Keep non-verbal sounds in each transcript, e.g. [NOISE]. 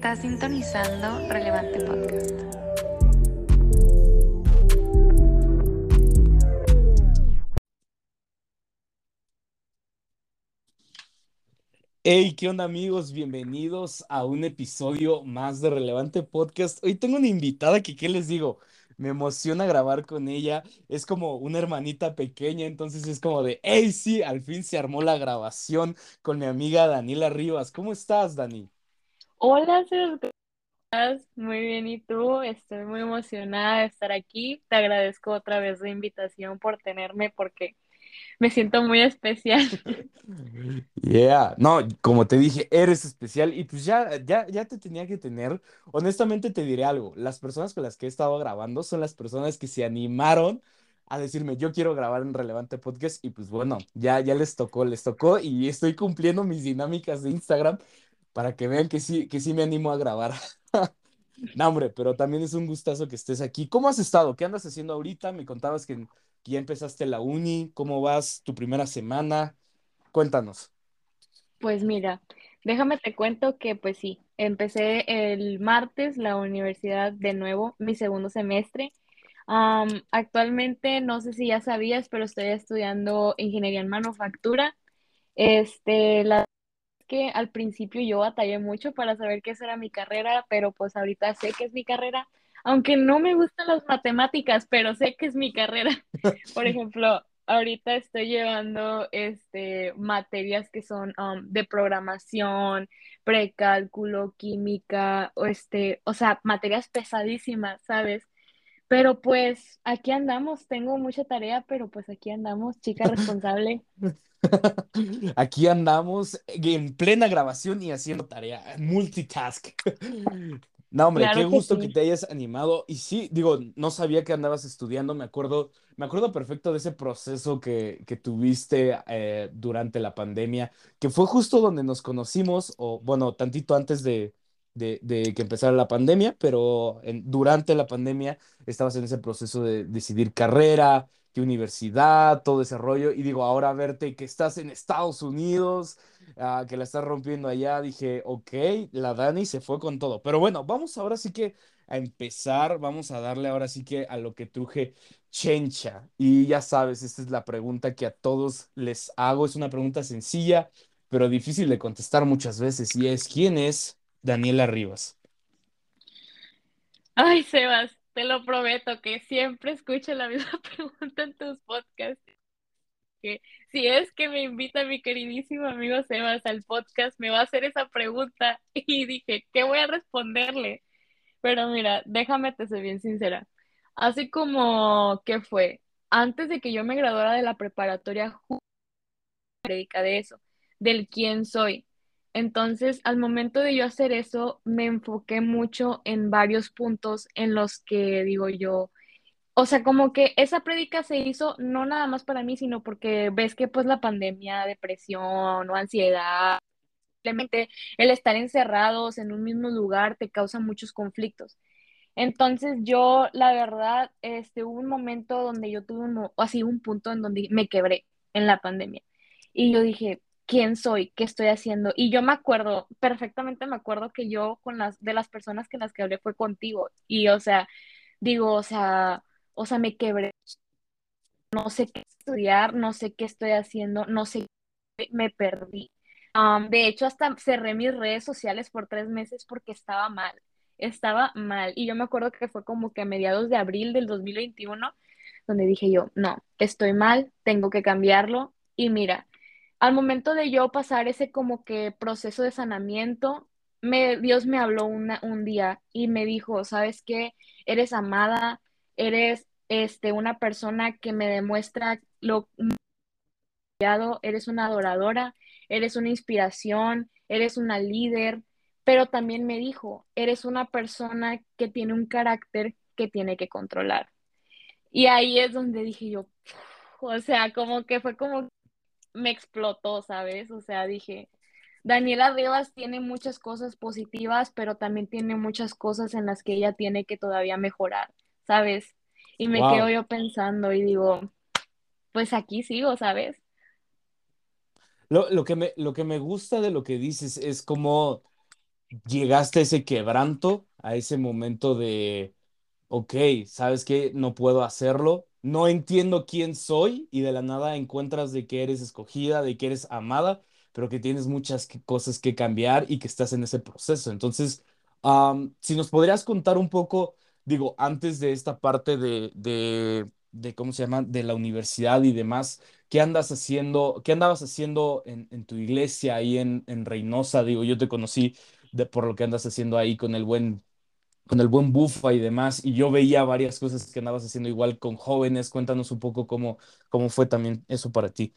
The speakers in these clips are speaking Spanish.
Estás sintonizando Relevante Podcast. Hey, ¿qué onda amigos? Bienvenidos a un episodio más de Relevante Podcast. Hoy tengo una invitada que, ¿qué les digo? Me emociona grabar con ella. Es como una hermanita pequeña, entonces es como de, hey, sí, al fin se armó la grabación con mi amiga Daniela Rivas. ¿Cómo estás, Dani? Hola, Sebas, ¿cómo estás? Muy bien, ¿y tú? Estoy muy emocionada de estar aquí. Te agradezco otra vez la invitación por tenerme porque me siento muy especial. [LAUGHS] Yeah, no, como te dije, eres especial y pues ya, ya, ya te tenía que tener. Honestamente te diré algo, las personas con las que he estado grabando son las personas que se animaron a decirme, yo quiero grabar en Relevante Podcast y pues bueno, ya, ya les tocó, les tocó y estoy cumpliendo mis dinámicas de Instagram para que vean que sí, que sí me animo a grabar. [LAUGHS] No, hombre, pero también es un gustazo que estés aquí. ¿Cómo has estado? ¿Qué andas haciendo ahorita? Me contabas que, ya empezaste la uni. ¿Cómo vas tu primera semana? Cuéntanos. Pues mira, déjame te cuento que pues sí, empecé el martes la universidad de nuevo, mi segundo semestre. Actualmente, no sé si ya sabías, pero estoy estudiando ingeniería en manufactura. Este, la que al principio yo batallé mucho para saber esa era mi carrera, pero pues ahorita sé que es mi carrera, aunque no me gustan las matemáticas, pero sé que es mi carrera. [LAUGHS] [LAUGHS] Por ejemplo, ahorita estoy llevando este materias que son um, de programación, precálculo, química, o este, o sea, materias pesadísimas, ¿sabes? Pero pues aquí andamos, tengo mucha tarea, pero pues aquí andamos, chica [LAUGHS] responsable. [LAUGHS] Aquí andamos en plena grabación y haciendo tarea, multitask. [LAUGHS] No, hombre, qué Claro gusto que sí. te hayas animado. Y sí, digo, no sabía que andabas estudiando, me acuerdo, me acuerdo perfecto de ese proceso que, que tuviste eh, durante la pandemia, que fue justo donde nos conocimos, o bueno, tantito antes de, de, de que empezara la pandemia, pero en- durante la pandemia estabas en ese proceso de decidir carrera, qué universidad, todo ese rollo. Y digo, ahora verte que estás en Estados Unidos ah, que la está rompiendo allá, dije, ok, la Dani se fue con todo. Pero bueno, vamos ahora sí que a empezar, vamos a darle ahora sí que a lo que truje Chencha. Y ya sabes, esta es la pregunta que a todos les hago, es una pregunta sencilla, pero difícil de contestar muchas veces, y es, ¿quién es Daniela Rivas? Ay, Sebas, te lo prometo que siempre escucho la misma [LAUGHS] pregunta en tus podcasts. Que si es que me invita mi queridísimo amigo Sebas al podcast, me va a hacer esa pregunta [LAUGHS] y dije, ¿qué voy a responderle? Pero mira, déjame te soy bien sincera. Así como que fue, antes de que yo me graduara de la preparatoria, predica de eso, del quién soy. Entonces, al momento de yo hacer eso, me enfoqué mucho en varios puntos en los que digo yo, o sea, como que esa prédica se hizo no nada más para mí, sino porque ves que pues la pandemia, depresión o ansiedad, simplemente el estar encerrados en un mismo lugar te causa muchos conflictos. Entonces yo, la verdad, este, hubo un momento donde yo tuve así un punto en donde me quebré en la pandemia. Y yo dije, ¿quién soy? ¿Qué estoy haciendo? Y yo me acuerdo, perfectamente me acuerdo que yo con las, de las personas con las que hablé fue contigo. Y o sea, digo, o sea, o sea, me quebré, no sé qué estudiar, no sé qué estoy haciendo, no sé, me perdí. Am, de hecho, hasta cerré mis redes sociales por tres meses porque estaba mal, estaba mal. Y yo me acuerdo que fue como que a mediados de abril del 2021 donde dije yo, no, estoy mal, tengo que cambiarlo. Y mira, al momento de yo pasar ese como que proceso de sanamiento, Dios me habló un día y me dijo, ¿sabes qué? Eres amada, eres este, una persona que me demuestra lo eres una adoradora, eres una inspiración, eres una líder, pero también me dijo, eres una persona que tiene un carácter que tiene que controlar. Y ahí es donde dije yo, o sea, como que fue como me explotó, ¿sabes? O sea, dije, Daniela Rivas tiene muchas cosas positivas, pero también tiene muchas cosas en las que ella tiene que todavía mejorar, ¿sabes? Y me quedo yo pensando y digo, pues aquí sigo, ¿sabes? Lo, lo que me, lo que me gusta de lo que dices es como llegaste a ese quebranto, a ese momento de, ok, ¿sabes qué? No puedo hacerlo, no entiendo quién soy y de la nada encuentras de que eres escogida, de que eres amada, pero que tienes muchas cosas que cambiar y que estás en ese proceso. Entonces, si nos podrías contar un poco, digo, antes de esta parte de, de, de, ¿cómo se llama? De la universidad y demás. ¿Qué andas haciendo? ¿Qué andabas haciendo en, en tu iglesia ahí en, en Reynosa? Digo, yo te conocí de, por lo que andas haciendo ahí con el buen, con el buen Bufa y demás, y yo veía varias cosas que andabas haciendo igual con jóvenes. Cuéntanos un poco cómo, cómo fue también eso para ti.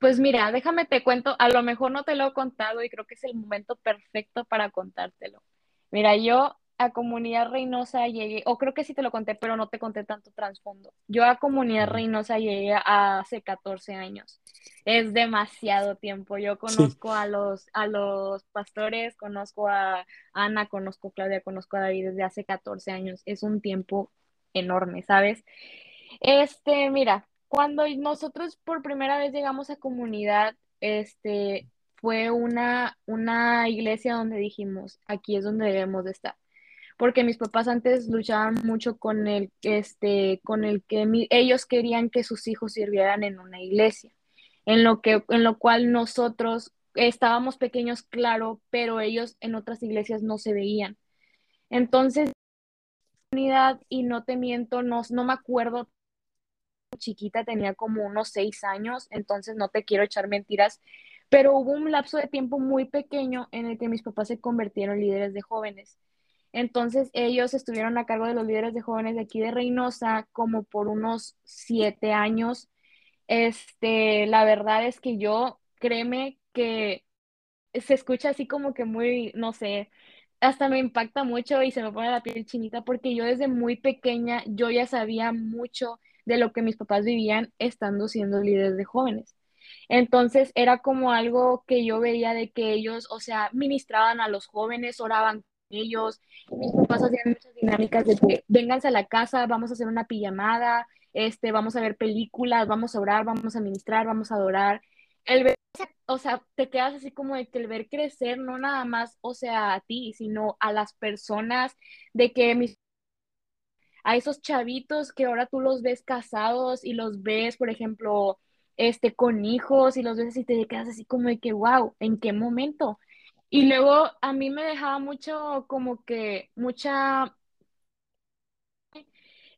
Pues mira, déjame te cuento, a lo mejor no te lo he contado y creo que es el momento perfecto para contártelo. Mira, yo a Comunidad Reynosa llegué, o creo que sí te lo conté, pero no te conté tanto trasfondo. Yo a Comunidad. Reynosa llegué hace 14 años. Es demasiado tiempo. Yo Sí. conozco a los, a los pastores, conozco a Ana, conozco a Claudia, conozco a David desde hace 14 años. Es un tiempo enorme, ¿sabes? Este, mira, cuando nosotros por primera vez llegamos a comunidad, este, fue una, una iglesia donde dijimos, aquí es donde debemos de estar. Porque mis papás antes luchaban mucho con el, este, con el que ellos querían que sus hijos sirvieran en una iglesia, en lo que, en lo cual nosotros estábamos pequeños, claro, pero ellos en otras iglesias no se veían. Entonces, y no te miento, no, no me acuerdo chiquita, tenía como unos seis años, entonces no te quiero echar mentiras, pero hubo un lapso de tiempo muy pequeño en el que mis papás se convirtieron en líderes de jóvenes. Entonces ellos estuvieron a cargo de los líderes de jóvenes de aquí de Reynosa como por unos siete años. Este, la verdad es que yo, créeme que se escucha así como que muy, no sé, hasta me impacta mucho y se me pone la piel chinita porque yo desde muy pequeña yo ya sabía mucho de lo que mis papás vivían estando siendo líderes de jóvenes. Entonces era como algo que yo veía de que ellos, o sea, ministraban a los jóvenes, oraban ellos. Mis papás hacían muchas dinámicas de que vénganse a la casa, vamos a hacer una pijamada, este, vamos a ver películas, vamos a orar, vamos a ministrar, vamos a adorar. El ver, o sea, te quedas así como de que el ver crecer, no nada más, o sea, a ti, sino a las personas, de que mis a esos chavitos que ahora tú los ves casados y los ves, por ejemplo, este, con hijos y los ves y te quedas así como de que, wow, ¿en qué momento? Y luego a mí me dejaba mucho, como que, mucha,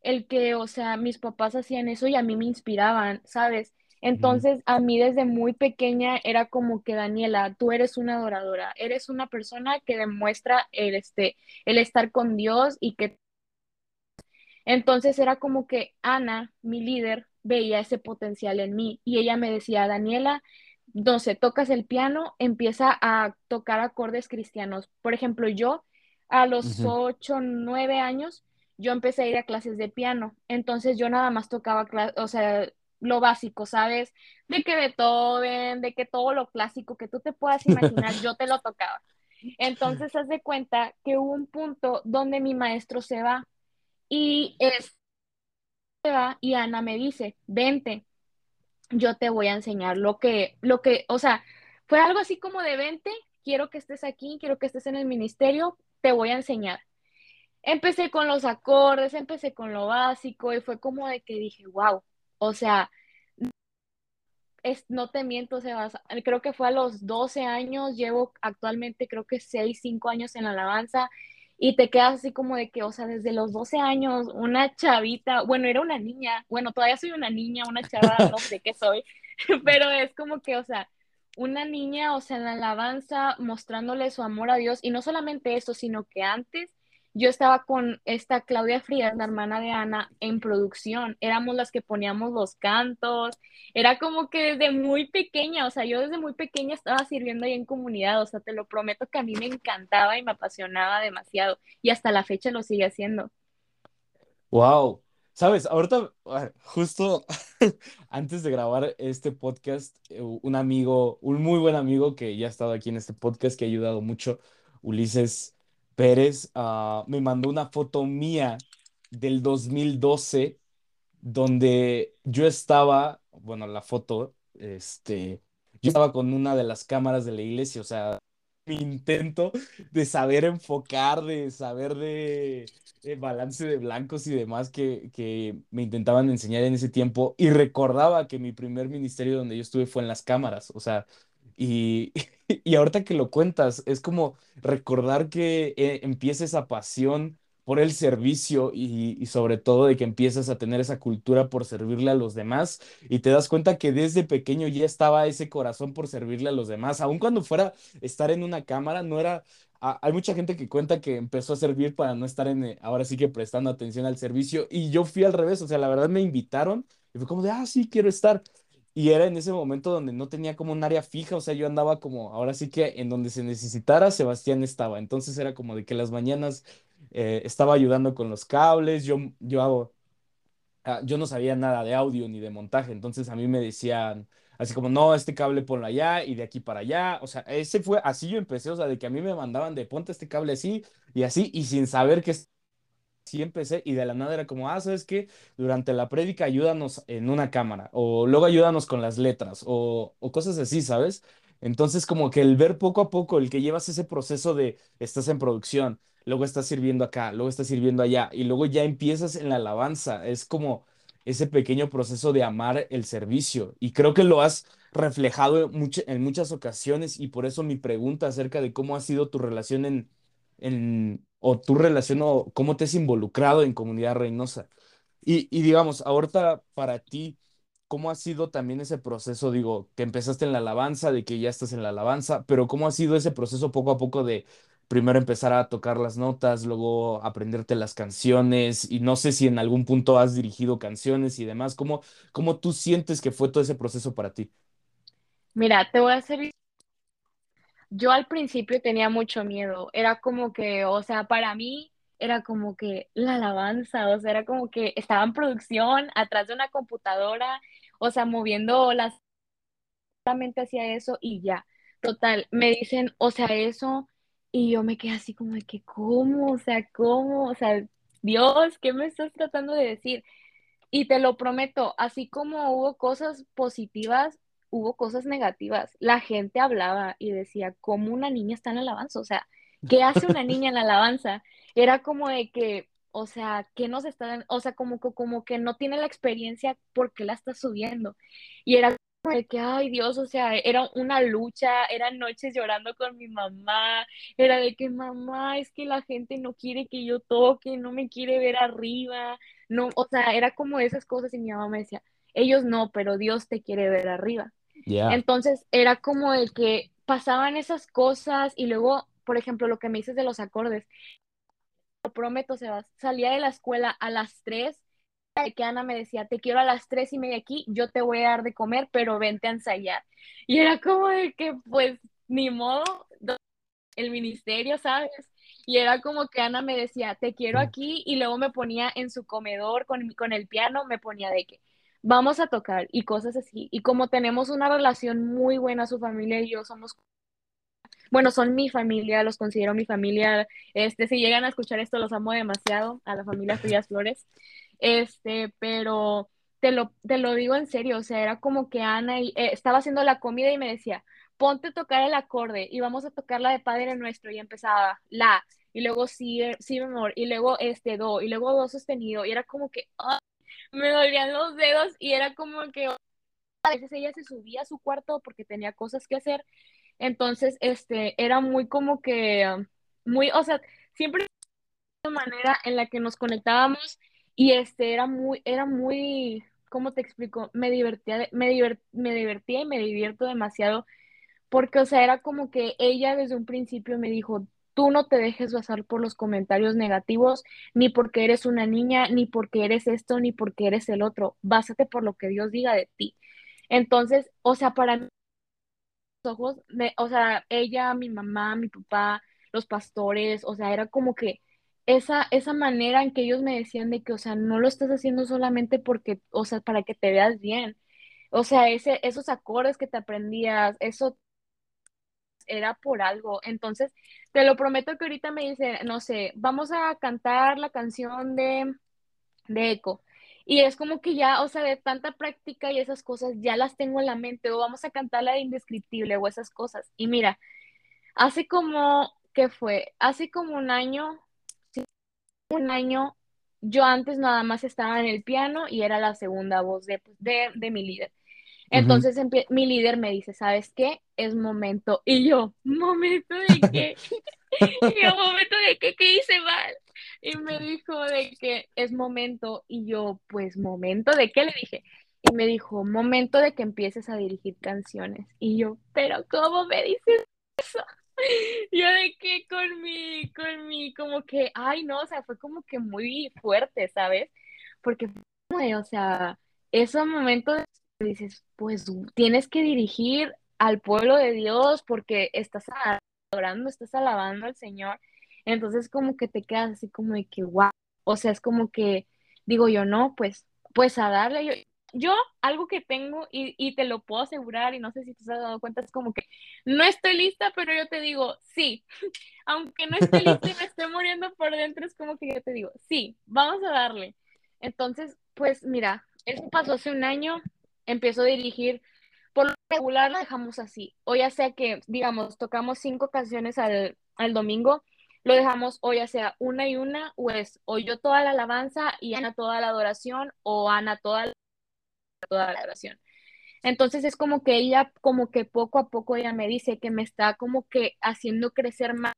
el que, o sea, mis papás hacían eso y a mí me inspiraban, ¿sabes? Entonces, a mí desde muy pequeña era como que, Daniela, tú eres una adoradora, eres una persona que demuestra el, este, el estar con Dios y que Entonces era como que Ana, mi líder, veía ese potencial en mí y ella me decía, Daniela, no sé, tocas el piano, empieza a tocar acordes cristianos. Por ejemplo, yo a los Ujú. ocho, nueve años, yo empecé a ir a clases de piano. Entonces yo nada más tocaba, o sea, lo básico, ¿sabes? De que Beethoven, de que todo lo clásico que tú te puedas imaginar, [LAUGHS] yo te lo tocaba. Entonces, haz de cuenta que hubo un punto donde mi maestro se va y es va y Ana me dice, vente, yo te voy a enseñar lo que, lo que, o sea, fue algo así como de vente, quiero que estés aquí, quiero que estés en el ministerio, te voy a enseñar. Empecé con los acordes, empecé con lo básico y fue como de que dije, wow, o sea, es, no te miento, Sebas, creo que fue a los 12 años, llevo actualmente creo que 6 5 años en la alabanza y te quedas así como de que, o sea, desde los 12 años, una chavita, bueno, era una niña, bueno, todavía soy una niña, una chava, [LAUGHS] no sé qué soy, [LAUGHS] pero es como que, o sea, una niña, o sea, en la alabanza, mostrándole su amor a Dios y no solamente eso, sino que antes yo estaba con esta Claudia Frías, la hermana de Ana, en producción, éramos las que poníamos los cantos. Era como que desde muy pequeña, o sea, yo desde muy pequeña estaba sirviendo ahí en comunidad, o sea, te lo prometo que a mí me encantaba y me apasionaba demasiado. Y hasta la fecha lo sigue haciendo. Wow. Sabes, ahorita, ah, justo [LAUGHS] antes de grabar este podcast, eh, un amigo, un muy buen amigo que ya ha estado aquí en este podcast, que ha ayudado mucho, Ulises Pérez, ah, me mandó una foto mía del 2012 donde yo estaba, bueno, la foto, este, yo estaba con una de las cámaras de la iglesia, o sea, mi intento de saber enfocar, de saber de, de balance de blancos y demás que, que me intentaban enseñar en ese tiempo. Y recordaba que mi primer ministerio donde yo estuve fue en las cámaras, o sea, y, [LAUGHS] y ahorita que lo cuentas, es como recordar que eh, empieza esa pasión por el servicio y, y sobre todo de que empiezas a tener esa cultura por servirle a los demás y te das cuenta que desde pequeño ya estaba ese corazón por servirle a los demás, aun cuando fuera estar en una cámara, no era... a- Hay mucha gente que cuenta que empezó a servir para no estar en, eh, ahora sí que prestando atención al servicio y yo fui al revés, o sea, la verdad me invitaron y fue como de, ah, sí, quiero estar. Y era en ese momento donde no tenía como un área fija, o sea, yo andaba como, ahora sí que en donde se necesitara, Sebastián estaba. Entonces era como de que las mañanas eh, estaba ayudando con los cables, yo, yo hago, ah, yo no sabía nada de audio ni de montaje, entonces a mí me decían así como, no, este cable ponlo allá y de aquí para allá, o sea, ese fue, así yo empecé, o sea, de que a mí me mandaban de ponte este cable así y así, y sin saber que sí empecé y de la nada era como, ah, ¿sabes qué? Durante la prédica ayúdanos en una cámara o luego ayúdanos con las letras o, o cosas así, ¿sabes? Entonces como que el ver poco a poco, el que llevas ese proceso de estás en producción, luego estás sirviendo acá, luego estás sirviendo allá y luego ya empiezas en la alabanza, es como ese pequeño proceso de amar el servicio y creo que lo has reflejado en muchas ocasiones y por eso mi pregunta acerca de cómo ha sido tu relación en en, o tu relación o cómo te has involucrado en Comunidad Reynosa. Y, y digamos, ahorita para ti, ¿cómo ha sido también ese proceso? Digo, que empezaste en la alabanza, de que ya estás en la alabanza, pero ¿cómo ha sido ese proceso poco a poco de primero empezar a tocar las notas, luego aprenderte las canciones y no sé si en algún punto has dirigido canciones y demás, ¿cómo, cómo tú sientes que fue todo ese proceso para ti? Mira, te voy a hacer Yo al principio tenía mucho miedo, era como que, o sea, para mí era como que la alabanza, o sea, era como que estaba en producción atrás de una computadora, o sea, moviendo las, solamente hacía eso y ya. Total, me dicen, o sea, eso, y yo me quedé así como de que, ¿cómo? O sea, ¿cómo? O sea, Dios, ¿qué me estás tratando de decir? Y te lo prometo, así como hubo cosas positivas, hubo cosas negativas. La gente hablaba y decía, ¿cómo una niña está en la alabanza? O sea, ¿qué hace una niña en la alabanza? Era como de que, o sea, ¿qué nos está, o sea, como, como que no tiene la experiencia porque la está subiendo? Y era como de que, ay Dios, o sea, era una lucha, eran noches llorando con mi mamá, era de que mamá, es que la gente no quiere que yo toque, no me quiere ver arriba no, o sea, era como esas cosas y mi mamá me decía, ellos no, pero Dios te quiere ver arriba. Ya. Entonces era como el que pasaban esas cosas y luego, por ejemplo, lo que me dices de los acordes, lo prometo, Sebas, salía de la escuela a las 3, que Ana me decía, te quiero a las tres y media aquí, yo te voy a dar de comer, pero vente a ensayar. Y era como de que, pues, ni modo, el ministerio, ¿sabes? Y era como que Ana me decía, te quiero aquí, y luego me ponía en su comedor con, con el piano, me ponía de que vamos a tocar y cosas así. Y como tenemos una relación muy buena, su familia y yo somos, bueno, son mi familia, los considero mi familia. Este, si llegan a escuchar esto, los amo demasiado, a la familia Frías Flores. Este, pero te lo, te lo digo en serio, o sea, era como que Ana y, eh, estaba haciendo la comida y me decía, ponte a tocar el acorde y vamos a tocar la de Padre Nuestro y empezaba la y luego si, si bemol y luego este do y luego do sostenido y era como que ¡ay! Me dolían los dedos y era como que a veces ella se subía a su cuarto porque tenía cosas que hacer, entonces este era muy como que muy, o sea, siempre de manera en la que nos conectábamos y este era muy era muy ¿cómo te explico? Me divertía me divert, me divertía y me divierto demasiado porque, o sea, era como que ella desde un principio me dijo, tú no te dejes basar por los comentarios negativos, ni porque eres una niña, ni porque eres esto, ni porque eres el otro. Básate por lo que Dios diga de ti. Entonces, o sea, para mis ojos, de, o sea, ella, mi mamá, mi papá, los pastores, o sea, era como que esa, esa manera en que ellos me decían de que, o sea, no lo estás haciendo solamente porque, o sea, para que te veas bien. O sea, ese, esos acordes que te aprendías, eso era por algo. Entonces, te lo prometo que ahorita me dice, no sé, vamos a cantar la canción de, de Eco. Y es como que ya, o sea, de tanta práctica y esas cosas ya las tengo en la mente, o vamos a cantar la de Indescriptible o esas cosas. Y mira, Hace como, ¿qué fue? Hace como un año, un año, yo antes nada más estaba en el piano y era la segunda voz de, pues, de, de mi líder. Entonces mi líder me dice, ¿sabes qué? Es momento. Y yo, ¿momento de qué? [LAUGHS] Y yo, ¿momento de qué? ¿Qué hice mal? Y me dijo de que es momento. Y yo, pues, ¿momento de qué? Le dije. Y me dijo, momento de que empieces a dirigir canciones. Y yo, ¿pero cómo me dices eso? [LAUGHS] Yo de que con mi, con mi, como que, ay, no, o sea, fue como que muy fuerte, ¿sabes? Porque, o sea, esos momentos dices, pues tienes que dirigir al pueblo de Dios porque estás adorando, estás alabando al Señor. Entonces como que te quedas así como de que, wow, o sea, es como que digo yo, no, pues, pues a darle. Yo, yo algo que tengo y, y te lo puedo asegurar y no sé si te has dado cuenta, es como que no estoy lista, pero yo te digo, sí, [LAUGHS] aunque no esté lista y me esté muriendo por dentro, es como que yo te digo, sí, vamos a darle. Entonces, pues mira, eso pasó hace un año, empiezo a dirigir, por lo regular lo dejamos así, o ya sea que, digamos, tocamos cinco canciones al, al domingo, lo dejamos o ya sea una y una, o es o yo toda la alabanza y Ana toda la adoración, o Ana toda la, toda la adoración. Entonces es como que ella, como que poco a poco ella me dice que me está como que haciendo crecer más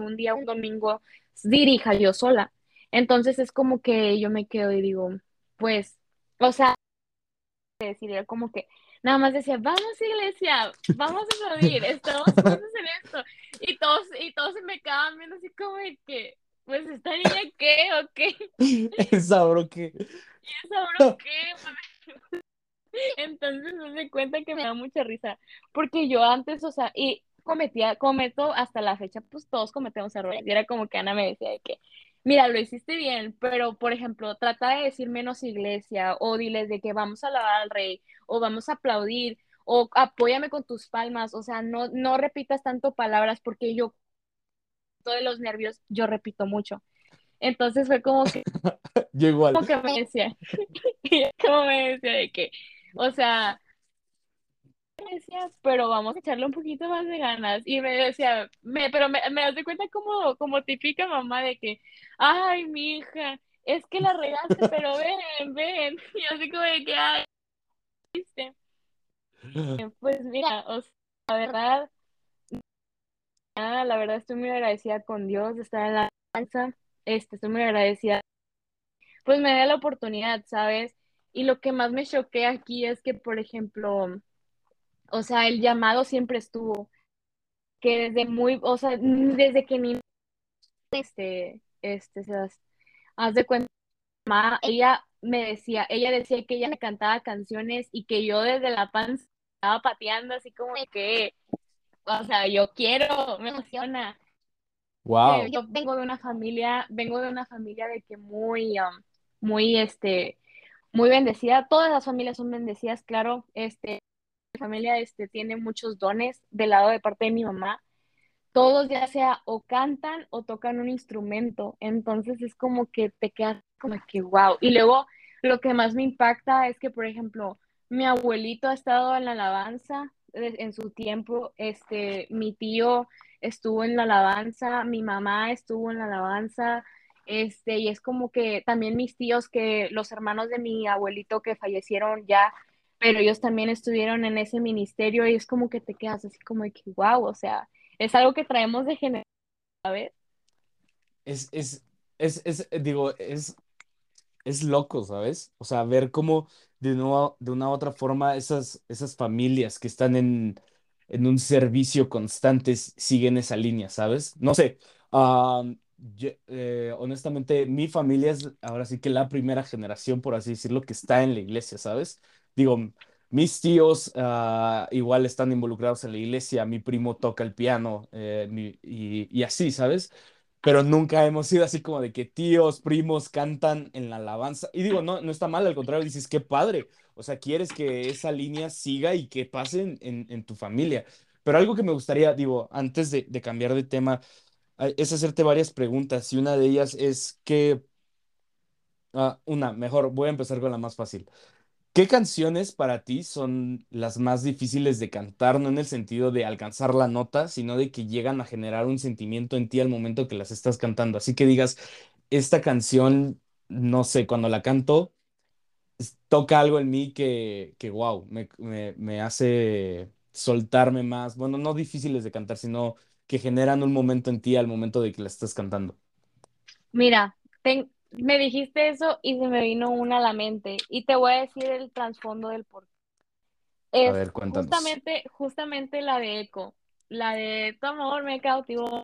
un día, un domingo, dirija yo sola. Entonces es como que yo me quedo y digo, pues, o sea, decir, como que nada más decía, vamos iglesia, vamos a aplaudir, estamos en esto. Y todos, y todos se me quedaban viendo así como de que, pues, ¿esta niña qué o qué? Esa bro que... ¿Y esa bro qué? Entonces me doy cuenta que me da mucha risa, porque yo antes, o sea, y cometía, cometo hasta la fecha, pues todos cometemos errores. Y era como que Ana me decía de que, mira, lo hiciste bien, pero por ejemplo, trata de decir menos iglesia, o diles de que vamos a alabar al rey, o vamos a aplaudir, o apóyame con tus palmas, o sea, no, no repitas tanto palabras, porque yo, todos los nervios, yo repito mucho. Entonces fue como que, [LAUGHS] Yo igual. como que me decía, [LAUGHS] como me decía de que, o sea, decía, pero vamos a echarle un poquito más de ganas. Y me decía, me, pero me, me das de cuenta como, como típica mamá de que, ay, mi hija, es que la regaste, pero ven, ven. [LAUGHS] Y así como de que, ay, ¿viste? Pues mira, la verdad, la verdad estoy muy agradecida con Dios de estar en la danza. Este, estoy muy agradecida. Pues me da la oportunidad, ¿sabes? Y lo que más me choquea aquí es que, por ejemplo, o sea, el llamado siempre estuvo, que desde muy, o sea, desde que ni este, este, se das- haz de cuenta, mamá, ella me decía, ella decía que ella me cantaba canciones y que yo desde la panza estaba pateando así como que, o sea, yo quiero, me emociona. Wow. yo vengo de una familia, vengo de una familia de que muy, um, muy, este, muy bendecida. Todas las familias son bendecidas, claro. Este, familia, este, tiene muchos dones del lado de parte de mi mamá. todos ya sea o cantan o tocan un instrumento, entonces es como que te quedas como que wow. Y luego lo que más me impacta es que, por ejemplo, mi abuelito ha estado en la alabanza en su tiempo, este, mi tío estuvo en la alabanza, mi mamá estuvo en la alabanza, este, y es como que también mis tíos, que los hermanos de mi abuelito que fallecieron ya, pero ellos también estuvieron en ese ministerio y es como que te quedas así como de que wow, o sea es algo que traemos de generación, ¿sabes? Es, es, es, es, eh, digo, es, es loco, ¿sabes? O sea, ver cómo de nuevo, de una u otra forma esas, esas familias que están en, en un servicio constante siguen esa línea, ¿sabes? No sé, am, yo, eh, honestamente, mi familia es ahora sí que la primera generación, por así decirlo, que está en la iglesia, ¿sabes? Digo, mis tíos ah, igual están involucrados en la iglesia, mi primo toca el piano eh, y, así, ¿sabes? pero nunca hemos sido así como de que tíos, primos cantan en la alabanza. Y digo, no, no está mal, al contrario, dices, qué padre. O sea, quieres que esa línea siga y que pase en, en- tu familia. Pero algo que me gustaría, digo, antes de, cambiar de tema, es hacerte varias preguntas. Y una de ellas es que, ah, una, mejor, voy a empezar con la más fácil. ¿Qué canciones para ti son las más difíciles de cantar? No en el sentido de alcanzar la nota, sino de que llegan a generar un sentimiento en ti al momento que las estás cantando. Así que digas, esta canción, no sé, cuando la canto, toca algo en mí que, que wow, me, me, me hace soltarme más. Bueno, no difíciles de cantar, sino que generan un momento en ti al momento de que la estás cantando. Mira, ten- me dijiste eso y se me vino una a la mente y te voy a decir el trasfondo del por A Es ver, cuéntanos. justamente, justamente la de Eco, la de tu amor me cautivó,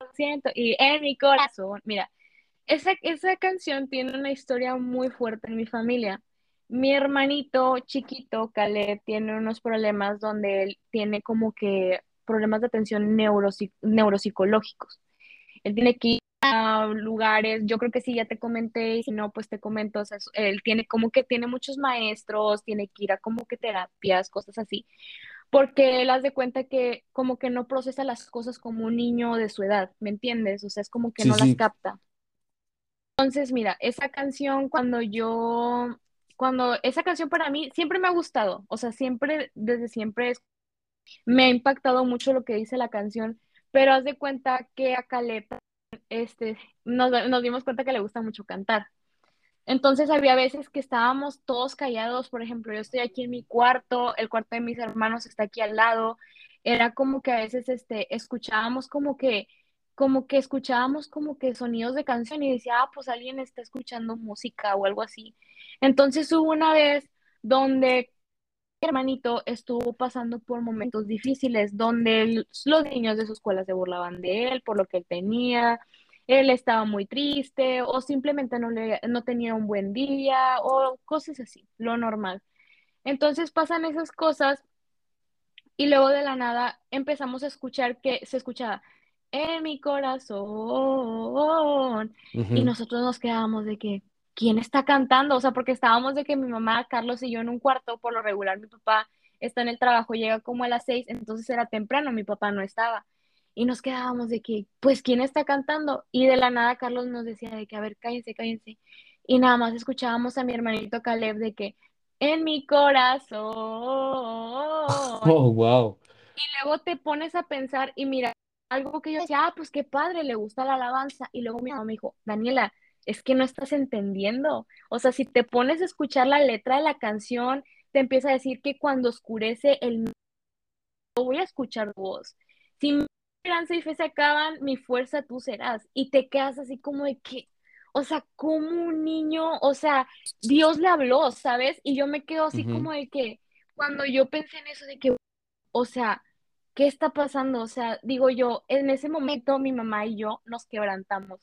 lo siento, y en mi corazón. Mira, esa, esa canción tiene una historia muy fuerte en mi familia. Mi hermanito chiquito, Caleb, tiene unos problemas donde él tiene como que problemas de atención neuropsi- neuropsicológicos. Él tiene que ir a lugares, yo creo que sí, ya te comenté, y si no, pues te comento, o sea, él tiene como que tiene muchos maestros, tiene que ir a como que terapias, cosas así, porque él hace de cuenta que como que no procesa las cosas como un niño de su edad, ¿me entiendes? O sea, es como que Sí, no las capta. Entonces, mira, esa canción cuando yo, cuando esa canción para mí siempre me ha gustado, o sea, siempre, desde siempre es- me ha impactado mucho lo que dice la canción, pero haz de cuenta que a Caleb, este, nos, nos dimos cuenta que le gusta mucho cantar. Entonces había veces que estábamos todos callados, por ejemplo, yo estoy aquí en mi cuarto, el cuarto de mis hermanos está aquí al lado, era como que a veces este, escuchábamos como que, como que escuchábamos como que sonidos de canción y decía, ah, pues alguien está escuchando música o algo así. Entonces hubo una vez donde hermanito estuvo pasando por momentos difíciles donde el- los niños de su escuela se burlaban de él por lo que él tenía, él estaba muy triste o simplemente no le, no tenía un buen día o cosas así, lo normal. Entonces pasan esas cosas y luego de la nada empezamos a escuchar que se escuchaba en mi corazón y nosotros nos quedábamos de que, ¿quién está cantando? O sea, porque estábamos de que mi mamá, Carlos y yo en un cuarto, por lo regular mi papá está en el trabajo, llega como a las seis, entonces era temprano, mi papá no estaba. Y nos quedábamos de que, pues, ¿quién está cantando? Y de la nada Carlos nos decía de que, a ver, cállense, cállense. Y nada más escuchábamos a mi hermanito Caleb de que, en mi corazón. [LAUGHS] Oh, wow. Y luego te pones a pensar y mira, algo que yo decía, ah, pues qué padre, le gusta la alabanza. Y luego mi mamá me dijo, Daniela, es que no estás entendiendo. O sea, si te pones a escuchar la letra de la canción, te empieza a decir que cuando oscurece el no voy a escuchar tu voz. Si mi esperanza y fe se acaban, mi fuerza tú serás. Y te quedas así como de que, o sea, como un niño, o sea, Dios le habló, ¿sabes? Y yo me quedo así como de que, cuando yo pensé en eso, de que o sea, ¿qué está pasando? O sea, digo yo, en ese momento mi mamá y yo nos quebrantamos.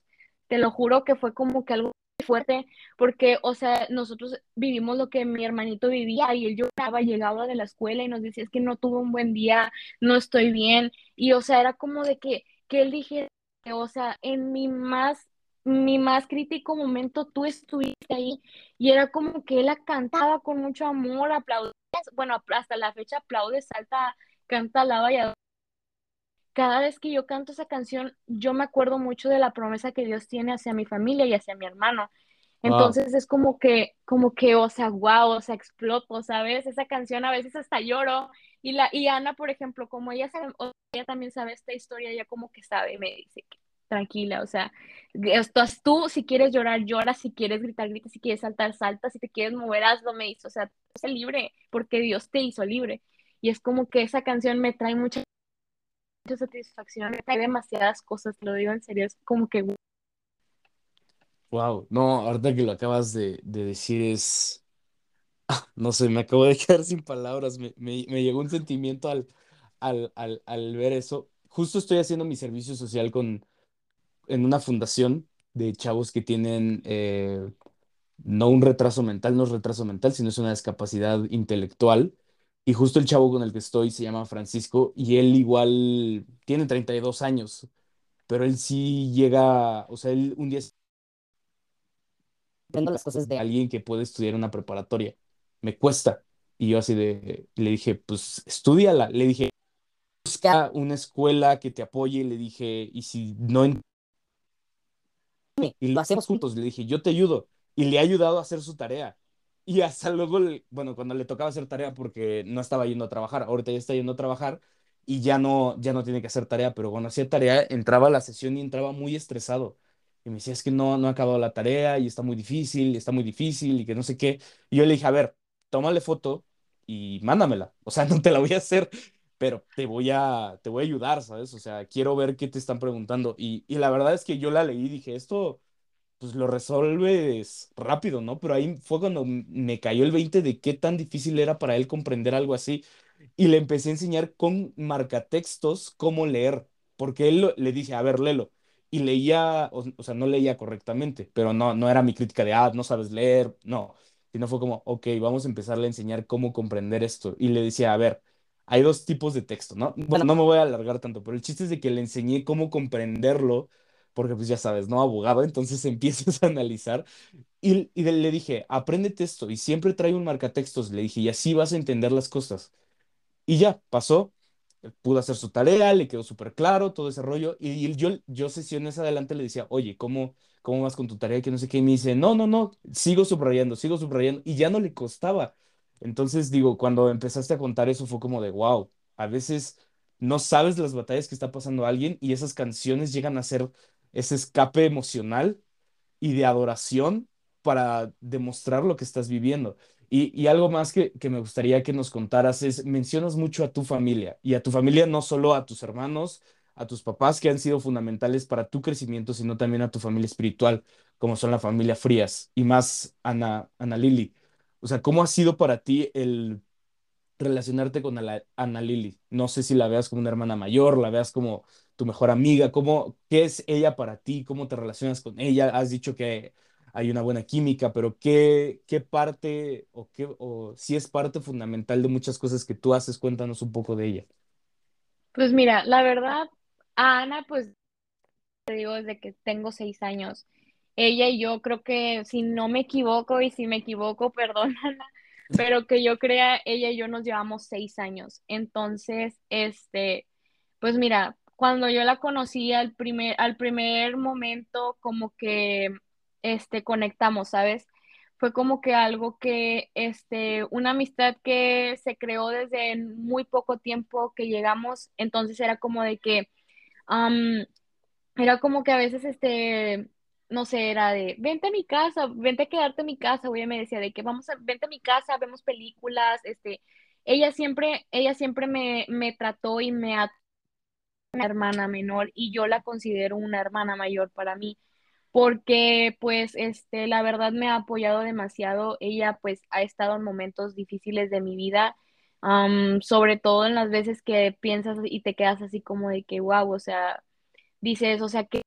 Te lo juro que fue como que algo fuerte, porque, o sea, nosotros vivimos lo que mi hermanito vivía y él lloraba, llegaba de la escuela y nos decía, es que no tuve un buen día, no estoy bien. Y, o sea, era como de que, que él dijera, o sea, en mi más, mi más crítico momento tú estuviste ahí y era como que él la cantaba con mucho amor, aplaudías, bueno, hasta la fecha aplaude, salta canta Alaba y. Cada vez que yo canto esa canción, yo me acuerdo mucho de la promesa que Dios tiene hacia mi familia y hacia mi hermano. Wow. Entonces es como que, como que, o sea, wow, o sea, exploto, ¿sabes? Esa canción a veces hasta lloro. Y la, y Ana, por ejemplo, como ella sabe, o- ella también sabe esta historia, ella como que sabe, me dice que tranquila, o sea, estás tú, si quieres llorar, llora, si quieres gritar, grita, si quieres saltar, salta, si te quieres mover, hazlo, me dice, o sea, sé libre, porque Dios te hizo libre. Y es como que esa canción me trae mucha mucha satisfacción, trae demasiadas cosas, lo digo en serio, es como que Wow. No, ahorita que lo acabas de, de decir es, [LAUGHS] no sé, me acabo de [LAUGHS] quedar sin palabras. Me, me- llegó un sentimiento al, al, al, al ver eso. Justo estoy haciendo mi servicio social con, en una fundación de chavos que tienen eh, no un retraso mental, no es retraso mental, sino es una discapacidad intelectual. Y justo el chavo con el que estoy se llama Francisco y él igual tiene 32 años, pero él sí llega, o sea, él un día aprendo las cosas de alguien que puede estudiar una preparatoria. Me cuesta. Y yo así de, le dije, pues estudiala. Le dije, busca una escuela que te apoye. Le dije, y si no y lo hacemos juntos. Le dije, yo te ayudo. Y le he ayudado a hacer su tarea. Y hasta luego, bueno, cuando le tocaba hacer tarea porque no estaba yendo a trabajar, ahorita ya está yendo a trabajar y ya no, ya no tiene que hacer tarea, pero cuando hacía tarea entraba a la sesión y entraba muy estresado. Y me decía, es que no, no he acabado la tarea y está muy difícil, y está muy difícil y que no sé qué. Y yo le dije, a ver, tómale foto y mándamela. O sea, [LAUGHS] no te la voy a hacer, pero te voy a, te voy a ayudar, ¿sabes? O sea, quiero ver qué te están preguntando. Y, y la verdad es que yo la leí y dije, esto pues lo resuelves rápido, ¿no? Pero ahí fue cuando me cayó el 20 de qué tan difícil era para él comprender algo así. Y le empecé a enseñar con marcatextos cómo leer, porque él lo- le dije, a ver, léelo. Y leía, o, o sea, no leía correctamente, pero no, no era mi crítica de, ah, no sabes leer, no, sino fue como, ok, vamos a empezarle a enseñar cómo comprender esto. Y le decía, a ver, hay dos tipos de texto, ¿no? Bueno, no me voy a alargar tanto, pero el chiste es de que le enseñé cómo comprenderlo porque pues ya sabes, ¿no? Abogado, entonces [LAUGHS] empiezas a analizar y, y le dije, apréndete esto y siempre trae un marcatextos, le dije, y así vas a entender las cosas. Y ya, pasó, pudo hacer su tarea, le quedó súper claro todo ese rollo y, y yo, yo sesiones adelante le decía, oye, ¿cómo, cómo vas con tu tarea? Que no sé qué, y me dice, no, no, no, sigo subrayando, sigo subrayando y ya no le costaba. Entonces digo, cuando empezaste a contar eso fue como de, wow, a veces no sabes las batallas que está pasando alguien y esas canciones llegan a ser ese escape emocional y de adoración para demostrar lo que estás viviendo. Y, y algo más que, que me gustaría que nos contaras es, mencionas mucho a tu familia y a tu familia no solo a tus hermanos, a tus papás que han sido fundamentales para tu crecimiento, sino también a tu familia espiritual, como son la familia Frías y más Ana, Ana Lili. O sea, ¿cómo ha sido para ti el relacionarte con Ana, Ana Lili. No sé si la veas como una hermana mayor, la veas como tu mejor amiga, cómo, qué es ella para ti, cómo te relacionas con ella. Has dicho que hay una buena química, pero qué, qué parte o qué, o si es parte fundamental de muchas cosas que tú haces, cuéntanos un poco de ella. Pues mira, la verdad, a Ana, pues te digo desde que tengo seis años. Ella y yo creo que si no me equivoco y si me equivoco, [LAUGHS] perdónala, pero que yo crea, ella y yo nos llevamos seis años. Entonces, este, pues mira, cuando yo la conocí al primer, al primer momento, como que, este, conectamos, ¿sabes? Fue como que algo que, este, una amistad que se creó desde muy poco tiempo que llegamos, entonces era como de que, am, era como que a veces, este, no sé, era de, vente a mi casa, vente a quedarte en mi casa, ella me decía de que vamos a, vente a mi casa, vemos películas, este, ella siempre, ella siempre me, me trató y me hermana menor y yo la considero una hermana mayor para mí, porque pues, este, la verdad me ha apoyado demasiado, ella pues ha estado en momentos difíciles de mi vida, am, sobre todo en las veces que piensas y te quedas así como de que, wow, o sea, dices, o sea, que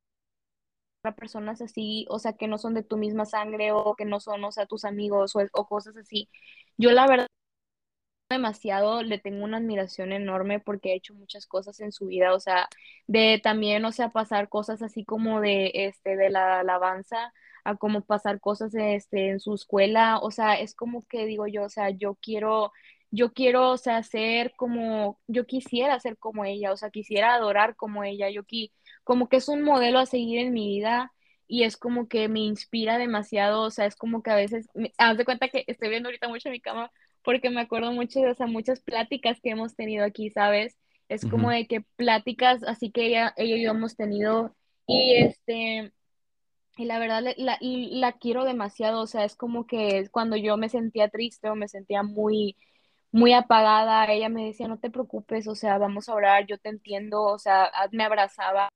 personas así, o sea, que no son de tu misma sangre o que no son, o sea, tus amigos o, o cosas así. Yo la verdad demasiado, le tengo una admiración enorme porque ha hecho muchas cosas en su vida, o sea, de también, o sea, pasar cosas así como de, este, de la alabanza a como pasar cosas, este, en su escuela, o sea, es como que digo yo, o sea, yo quiero, yo quiero, o sea, ser como, yo quisiera ser como ella, o sea, quisiera adorar como ella, yo qui, como que es un modelo a seguir en mi vida. Y es como que me inspira demasiado, o sea, es como que a veces, haz de cuenta que estoy viendo ahorita mucho mi cama porque me acuerdo mucho de, o sea, muchas pláticas que hemos tenido aquí, ¿sabes? Es como de que pláticas así que ella, ella y yo hemos tenido y este, y la verdad la, la quiero demasiado, o sea, es como que cuando yo me sentía triste o me sentía muy, muy apagada, ella me decía, no te preocupes, o sea, vamos a orar, yo te entiendo, o sea, me abrazaba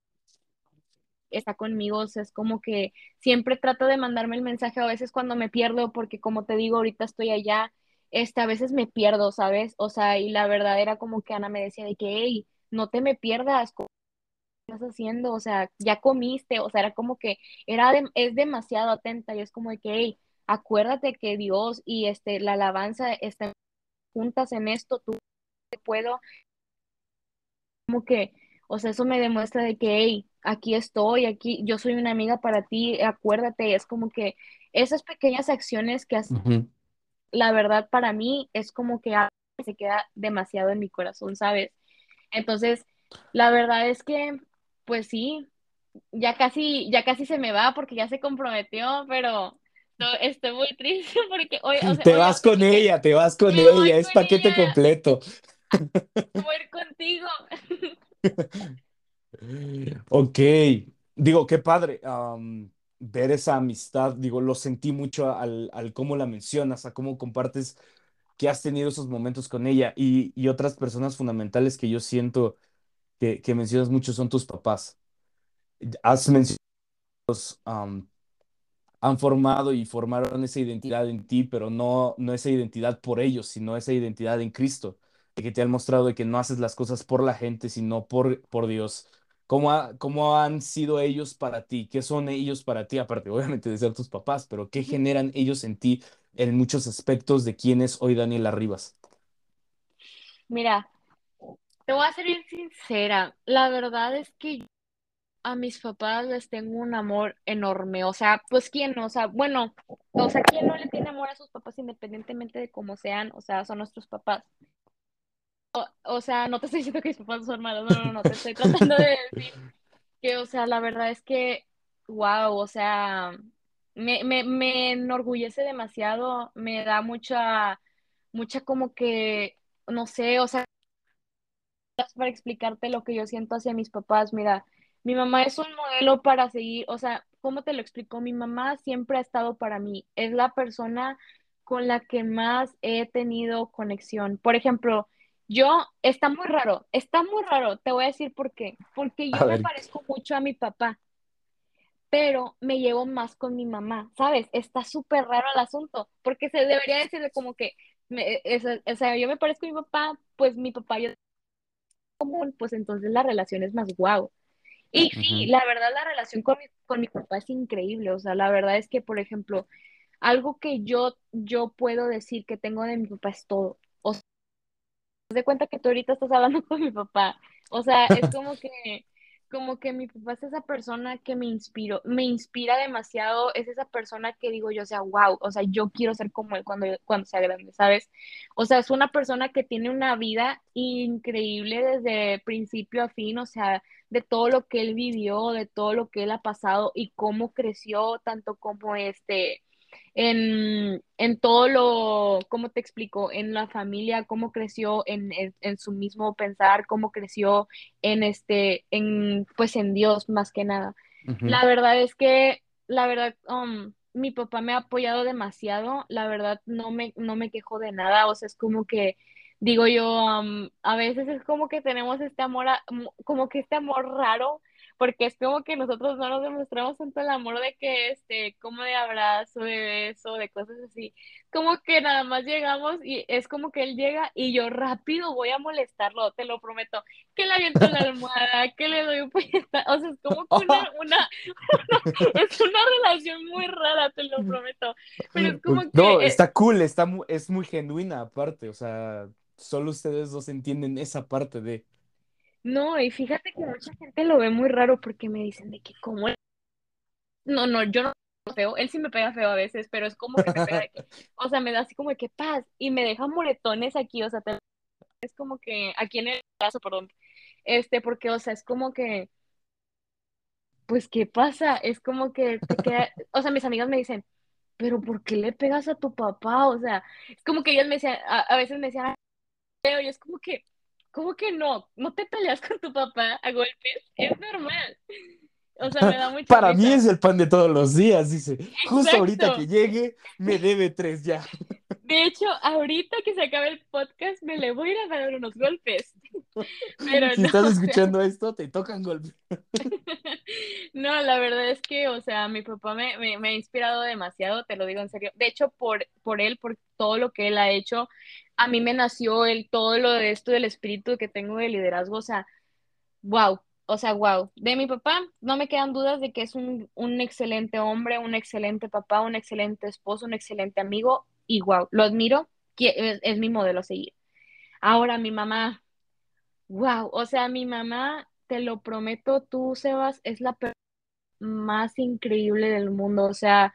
está conmigo, o sea, es como que siempre trata de mandarme el mensaje a veces cuando me pierdo, porque como te digo, ahorita estoy allá, este, a veces me pierdo, ¿sabes? O sea, y la verdad era como que Ana me decía de que, hey, no te me pierdas, ¿cómo estás haciendo? O sea, ya comiste, o sea, era como que era de- es demasiado atenta y es como de que, hey, acuérdate que Dios y este, la alabanza están juntas en esto, tú te puedo como que, o sea, eso me demuestra de que, hey, aquí estoy, aquí, yo soy una amiga para ti, acuérdate, es como que esas pequeñas acciones que hacen, Ujú. La verdad para mí es como que se queda demasiado en mi corazón, ¿sabes? Entonces, la verdad es que, pues sí, ya casi, ya casi se me va porque ya se comprometió, pero estoy, estoy muy [LAUGHS] triste porque hoy, o sea, Te hoy vas con que ella, te vas con me ella, es con paquete ella, completo. [LAUGHS] voy contigo. [LAUGHS] Ok, digo, qué padre am, ver esa amistad, digo, lo sentí mucho al, al cómo la mencionas, a cómo compartes que has tenido esos momentos con ella y, y otras personas fundamentales que yo siento que, que mencionas mucho son tus papás. Has mencionado, am, han formado y formaron esa identidad en ti, pero no, no esa identidad por ellos, sino esa identidad en Cristo, que te han mostrado de que no haces las cosas por la gente, sino por, por Dios. ¿Cómo, ha- cómo han sido ellos para ti? ¿Qué son ellos para ti? Aparte, [LAUGHS] obviamente, de ser tus papás, pero ¿qué generan ellos en ti en muchos aspectos de quién es hoy Daniel Arribas? Mira, te voy a ser bien sincera. La verdad es que yo a mis papás les tengo un amor enorme. O sea, pues quién o sea, bueno, o sea, quién no le tiene amor a sus papás independientemente de cómo sean, o sea, son nuestros papás. O sea, no te estoy diciendo que mis papás son malos, no, no, no, te estoy tratando de [LAUGHS] decir que, o sea, la verdad es que, wow, o sea, me, me, me enorgullece demasiado, me da mucha, mucha como que, no sé, o sea, para explicarte lo que yo siento hacia mis papás. Mira, mi mamá es un modelo para seguir, o sea, ¿cómo te lo explico? Mi mamá siempre ha estado para mí, es la persona con la que más he tenido conexión. Por ejemplo, yo, está muy raro, está muy raro, te voy a decir por qué, porque yo A me ver, parezco mucho a mi papá, pero me llevo más con mi mamá, ¿sabes? Está súper raro el asunto, porque se debería decir de como que, me, es- o sea, yo me parezco a mi papá, pues mi papá yo común, pues entonces la relación es más guau. Y sí, la verdad la relación con mi, con mi papá es increíble, o sea, la verdad es que, por ejemplo, algo que yo, yo puedo decir que tengo de mi papá es todo. De cuenta que tú ahorita estás hablando [LAUGHS] con mi papá. O sea, es como que, como que mi papá es esa persona que me inspiró, me inspira demasiado, es esa persona que digo yo, o sea, wow, o sea, yo quiero ser como él cuando, cuando sea grande, ¿sabes? O sea, es una persona que tiene una vida increíble desde principio a fin, o sea, de todo lo que él vivió, de todo lo que él ha pasado y cómo creció, tanto como este en, en todo lo, ¿cómo te explico? En la familia, cómo creció en, en, en su mismo pensar, cómo creció en este, en, pues en Dios más que nada. La verdad es que, la verdad, um, mi papá me ha apoyado demasiado, la verdad no me, no me quejo de nada, o sea, es como que, digo yo, um, a veces es como que tenemos este amor, a- como que este amor raro porque es como que nosotros no nos demostramos tanto el amor de que, este, como de abrazo, de beso, de cosas así, como que nada más llegamos y es como que él llega y yo rápido voy a molestarlo, te lo prometo, que le aviento la [LAUGHS] almohada, que le doy un puñetazo, o sea, es como que una, [LAUGHS] una, [LAUGHS] es una relación muy rara, te lo prometo, pero es como que, No, está cool, está mu- es muy genuina aparte, o sea, solo ustedes dos entienden esa parte de... no, y fíjate que mucha gente lo ve muy raro porque me dicen de que como No, no, yo no feo, él sí me pega feo a veces, pero es como que me pega de que, [LAUGHS] o sea, me da así como de que paz y me deja moretones aquí, o sea, te- es como que aquí en el brazo, perdón, este, porque, o sea, es como que, pues, ¿qué pasa? Es como que te queda, [LAUGHS] o sea, mis amigas me dicen, pero ¿por qué le pegas a tu papá? O sea, es como que ellas me decían, a, a veces me decían, "Ay, feo", y es como que, ¿cómo que no? ¿No te peleas con tu papá a golpes? Es normal. O sea, me da [LAUGHS] mucha Para mí es el pan de todos los días, dice. Justo ahorita que llegue, me debe tres ya. [LAUGHS] De hecho, ahorita que se acabe el podcast, me le voy a ir a dar unos golpes. [LAUGHS] Pero Si no, estás escuchando esto, te tocan golpes. no, la verdad es que, o sea, mi papá me, me, me ha inspirado demasiado, te lo digo en serio. De hecho, por, por él, por todo lo que él ha hecho, a mí me nació el, todo lo de esto del espíritu que tengo de liderazgo, o sea, wow, o sea, wow. De mi papá no me quedan dudas de que es un, un excelente hombre, un excelente papá, un excelente esposo, un excelente amigo, y wow, lo admiro, es, es mi modelo a seguir. Ahora, mi mamá. Wow, o sea, mi mamá, te lo prometo, tú, Sebas, es la persona más increíble del mundo. O sea,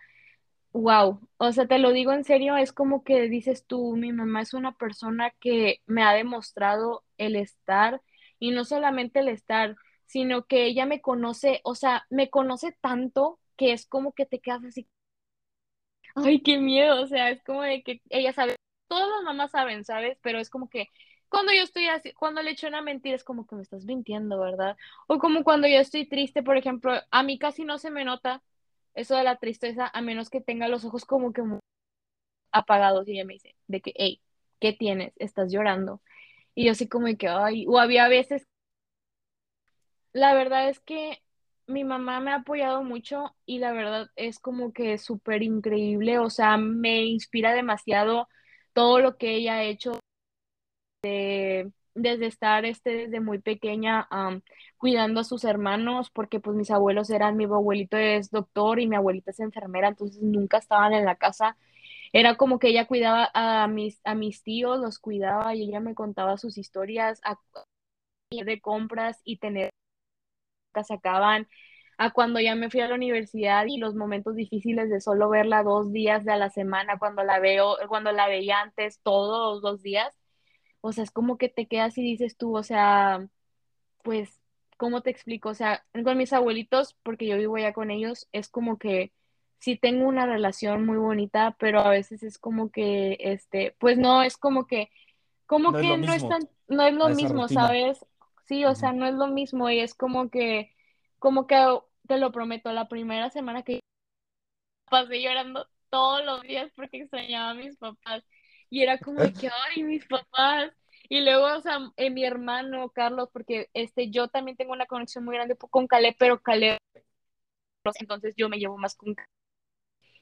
wow, o sea, te lo digo en serio, es como que dices tú, mi mamá es una persona que me ha demostrado el estar, y no solamente el estar, sino que ella me conoce, o sea, me conoce tanto que es como que te quedas así. ay, qué miedo, o sea, es como de que ella sabe, todas las mamás saben, ¿sabes? Pero es como que cuando yo estoy así, cuando le echo una mentira es como que me estás mintiendo, ¿verdad? O como cuando yo estoy triste, por ejemplo, a mí casi no se me nota eso de la tristeza a menos que tenga los ojos como que muy apagados y ella me dice de que, hey, ¿qué tienes? ¿Estás llorando? Y yo así como que, ay, o había veces, la verdad es que mi mamá me ha apoyado mucho y la verdad es como que súper increíble, o sea, me inspira demasiado todo lo que ella ha hecho de- desde estar este, desde muy pequeña am, cuidando a sus hermanos, porque pues mis abuelos eran, mi abuelito es doctor y mi abuelita es enfermera, entonces nunca estaban en la casa. Era como que ella cuidaba a mis, a mis tíos, los cuidaba y ella me contaba sus historias de compras y tener que se acaban, a cuando ya me fui a la universidad y los momentos difíciles de solo verla dos días de a la semana, cuando la veo, cuando la veía antes todos los días, o sea, es como que te quedas y dices tú, o sea, pues, ¿cómo te explico? O sea, con mis abuelitos, porque yo vivo ya con ellos, es como que sí tengo una relación muy bonita, pero a veces es como que, este, pues no, es como que como No es lo que no es tan, no es lo mismo, rutina. ¿sabes? Sí, o sea, no es lo mismo y es como que, como que te lo prometo, la primera semana que pasé llorando todos los días porque extrañaba a mis papás y era como de que, ay, mis papás. Y luego, o sea, eh, mi hermano Carlos, porque este, yo también tengo una conexión muy grande con Caleb, pero Caleb, entonces yo me llevo más con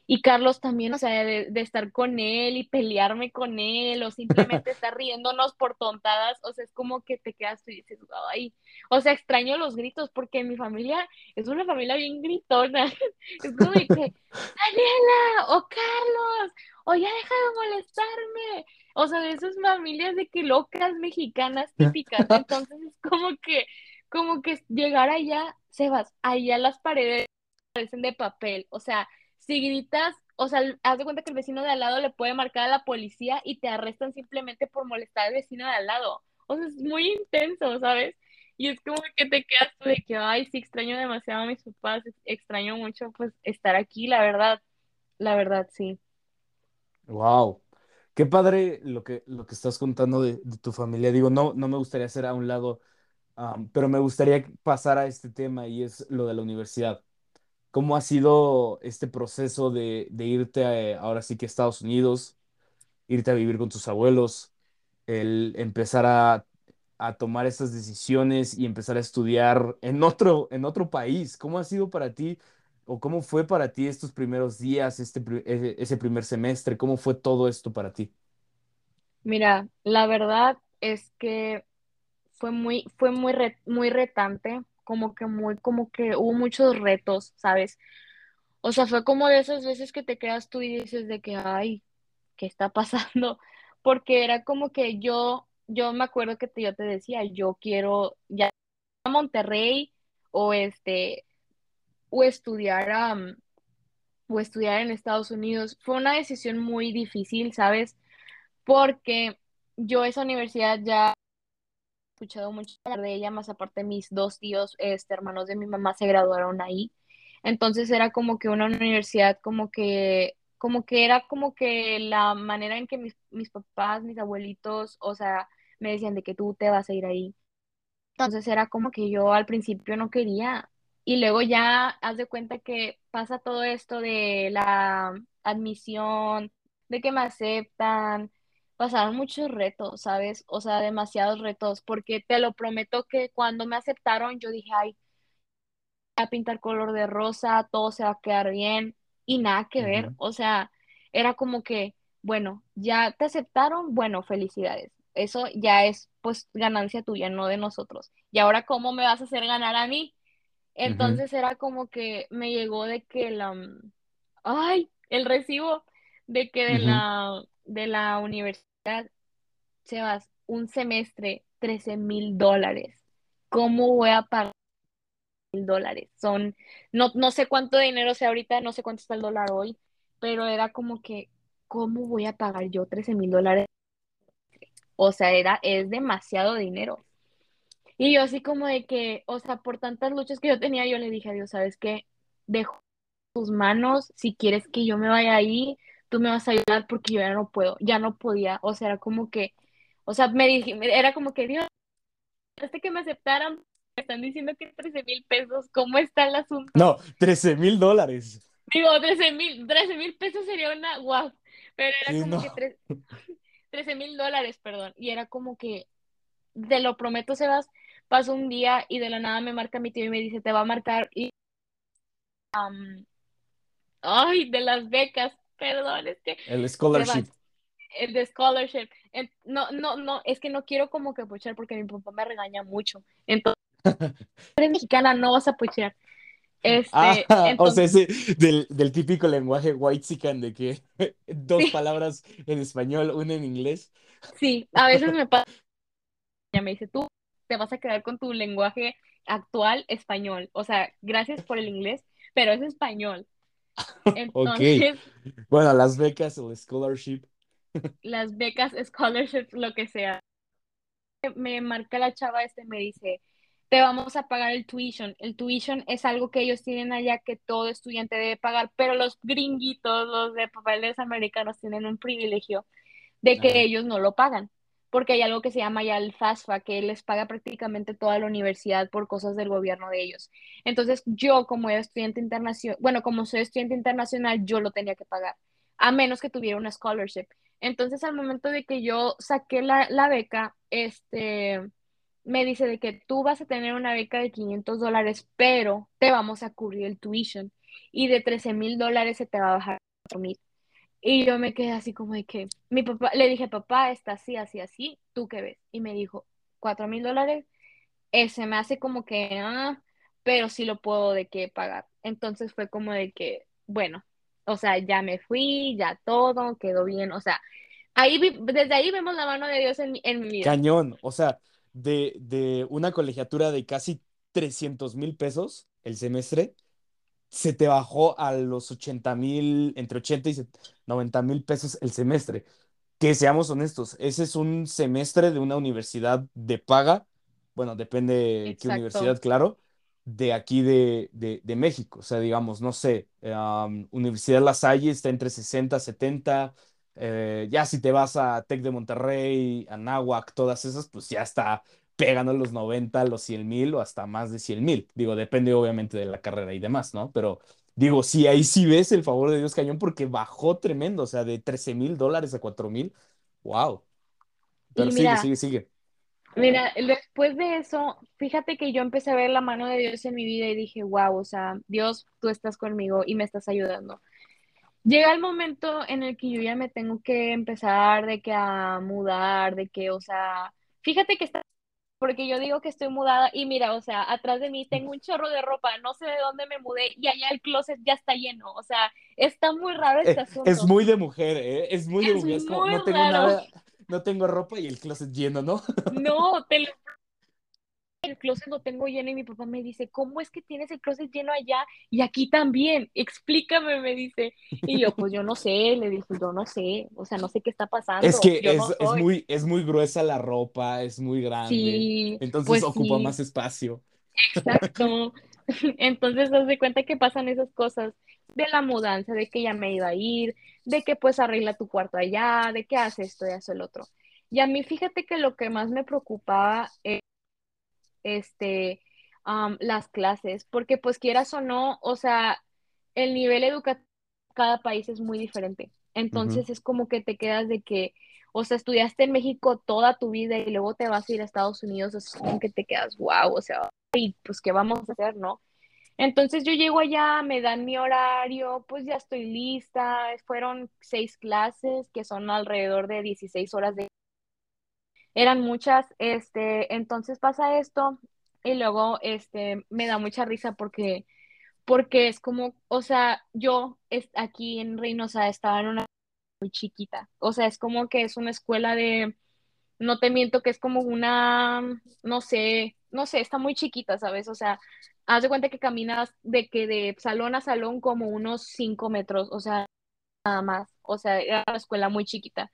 y Carlos también, o sea, de, de estar con él y pelearme con él o [LAUGHS] simplemente estar riéndonos por tontadas, o sea, es como que te quedas y dices, ay, o sea, extraño los gritos porque mi familia es una familia bien gritona, [LAUGHS] es como de que, Daniela, o Carlos, o ya deja de molestarme, o sea, de esas familias de que locas mexicanas típicas, entonces es como que, como que llegar allá, Sebas, allá las paredes parecen de papel, o sea, si gritas, o sea, haz de cuenta que el vecino de al lado le puede marcar a la policía y te arrestan simplemente por molestar al vecino de al lado. O sea, es muy intenso, ¿sabes? Y es como que te quedas tú de que, ay, sí, extraño demasiado a mis papás, extraño mucho, pues, estar aquí, la verdad, la verdad, sí. Wow. Qué padre lo que, lo que estás contando de, tu familia. Digo, no, no me gustaría hacer a un lado, am, pero me gustaría pasar a este tema y es lo de la universidad. ¿Cómo ha sido este proceso de, de irte a, ahora sí que a Estados Unidos, irte a vivir con tus abuelos, el empezar a, a tomar estas decisiones y empezar a estudiar en otro, en otro país? ¿Cómo ha sido para ti o cómo fue para ti estos primeros días, este, pri- ese ese primer semestre? ¿Cómo fue todo esto para ti? Mira, la verdad es que fue muy, fue muy, muy retante, como que muy, como que hubo muchos retos, ¿sabes? O sea, fue como de esas veces que te quedas tú y dices de que, ay, ¿qué está pasando? [LAUGHS] Porque era como que yo, yo me acuerdo que te- yo te decía, yo quiero ya a Monterrey o este, o estudiar, am, o estudiar en Estados Unidos. Fue una decisión muy difícil, ¿sabes? Porque yo esa universidad ya escuchado mucho hablar de ella, más aparte mis dos tíos, este, hermanos de mi mamá se graduaron ahí. Entonces era como que una universidad como que, como que era como que la manera en que mis, mis papás, mis abuelitos, o sea, me decían de que tú te vas a ir ahí. Entonces era como que yo al principio no quería. Y luego ya haz de cuenta que pasa todo esto de la admisión, de que me aceptan. Pasaron muchos retos, ¿sabes? O sea, demasiados retos, porque te lo prometo que cuando me aceptaron yo dije, ay, a pintar color de rosa, todo se va a quedar bien y nada que ver. O sea, era como que, bueno, ya te aceptaron, bueno, felicidades. Eso ya es pues ganancia tuya, no de nosotros. Y ahora, ¿cómo me vas a hacer ganar a mí? Entonces era como que me llegó de que la, mm, ay, el recibo de que de la, de la universidad se vas un semestre, trece mil dólares. ¿Cómo voy a pagar? mil dólares. Son, no, no sé cuánto dinero sea ahorita, no sé cuánto está el dólar hoy, pero era como que, ¿cómo voy a pagar yo trece mil dólares? O sea, era, es demasiado dinero. Y yo así como de que, o sea, por tantas luchas que yo tenía, yo le dije a Dios, ¿sabes qué? Dejo tus manos, si quieres que yo me vaya ahí, tú me vas a ayudar porque yo ya no puedo, ya no podía, o sea, era como que, o sea, me dije, era como que, Dios, este que me aceptaran, me están diciendo que 13 mil pesos, ¿cómo está el asunto? No, 13 mil dólares. Digo, 13 mil, 13 mil pesos sería una, wow, pero era como no. que tres- [LAUGHS] 13 mil dólares, perdón, y era como que, te lo prometo, Sebas, pasó un día y de la nada me marca mi tío y me dice, te va a marcar, y, ay, de las becas, perdón, es que, El scholarship. el de scholarship, no, no, no, es que no quiero como que puchar porque mi papá me regaña mucho, entonces, [LAUGHS] eres mexicana, no vas a puchar, este, Ah, [LAUGHS] o sea, ese del, del típico lenguaje whitezican de que [LAUGHS] dos Sí. palabras en español, una en inglés. Sí, a veces me pasa, me dice, tú te vas a quedar con tu lenguaje actual español, o sea, gracias por el inglés, pero es español. [LAUGHS] Ok. Entonces, Bueno, las becas o el scholarship. [LAUGHS] las becas, scholarships, lo que sea. Me marca la chava este, me dice, te vamos a pagar el tuition. El tuition es algo que ellos tienen allá que todo estudiante debe pagar, pero los gringuitos, los de papeles americanos, tienen un privilegio de que ellos no lo pagan, porque hay algo que se llama ya el FAFSA, que les paga prácticamente toda la universidad por cosas del gobierno de ellos. Entonces, yo como estudiante internacional, bueno, como soy estudiante internacional, yo lo tenía que pagar, a menos que tuviera una scholarship. Entonces, al momento de que yo saqué la, la beca, este, me dice de que tú vas a tener una beca de 500 dólares, pero te vamos a cubrir el tuition y de 13 mil dólares se te va a bajar a 4 mil. Y yo me quedé así como de que mi papá, le dije, papá, está así, así, así, ¿tú qué ves? Y me dijo, cuatro mil dólares, ese me hace como que, ah, pero sí lo puedo de qué pagar. Entonces fue como de que, bueno, o sea, ya me fui, ya todo, quedó bien, o sea, ahí vi- desde ahí vemos la mano de Dios en, en mi vida. Cañón. O sea, de, de una colegiatura de casi 300 mil pesos el semestre, se te bajó a los 80 mil, entre 80 y 90 mil pesos el semestre. Que seamos honestos, ese es un semestre de una universidad de paga, bueno, depende qué universidad, claro, de aquí de, de, de México. O sea, digamos, no sé, um, Universidad La Salle está entre 60, 70. eh, ya si te vas a Tec de Monterrey, Anáhuac, todas esas, pues ya está pegando los 90, los 100 mil o hasta más de 100 mil. Digo, depende obviamente de la carrera y demás, ¿no? Pero digo, sí, ahí sí ves el favor de Dios cañón porque bajó tremendo, o sea, de 13 mil dólares a 4 mil. ¡Wow! Pero sigue, sigue, sigue. Mira, después de eso, fíjate que yo empecé a ver la mano de Dios en mi vida y dije, wow, o sea, Dios, tú estás conmigo y me estás ayudando. Llega el momento en el que yo ya me tengo que empezar de que a mudar, de que, o sea, fíjate que está, porque yo digo que estoy mudada y mira, o sea, atrás de mí tengo un chorro de ropa, no sé de dónde me mudé y allá el closet ya está lleno, o sea, está muy raro este Eh, asunto. es muy de mujer, ¿eh? Es muy de Es mujer. Es como, muy no tengo raro. nada, no tengo ropa y el closet lleno, ¿no? No, te lo el closet lo tengo lleno y mi papá me dice, ¿cómo es que tienes el closet lleno allá y aquí también? Explícame, me dice. Y yo, pues yo no sé, le dije, yo no sé, o sea, no sé qué está pasando, Es que es, no es muy, es muy gruesa la ropa, es muy grande, Sí, entonces pues ocupa sí, más espacio. exacto. [LAUGHS] Entonces, haz de cuenta que pasan esas cosas de la mudanza, de que ya me iba a ir, de que pues arregla tu cuarto allá, de que hace esto y hace el otro. Y a mí, fíjate que lo que más me preocupaba este, las clases, porque pues quieras o no, o sea, el nivel educativo de cada país es muy diferente. Entonces es como que te quedas de que, o sea, estudiaste en México toda tu vida y luego te vas a ir a Estados Unidos, es como que te quedas, wow, o sea, y pues qué vamos a hacer, ¿no? Entonces yo llego allá, me dan mi horario, pues ya estoy lista, fueron seis clases que son alrededor de 16 horas de eran muchas, este, entonces pasa esto y luego, este, me da mucha risa porque, porque es como, o sea, yo aquí en Reynosa estaba en una muy chiquita, o sea, es como que es una escuela de, no te miento que es como una, no sé, no sé, está muy chiquita, ¿sabes? O sea, haz de cuenta que caminas de que de salón a salón como unos cinco metros, o sea, nada más, o sea, era una escuela muy chiquita.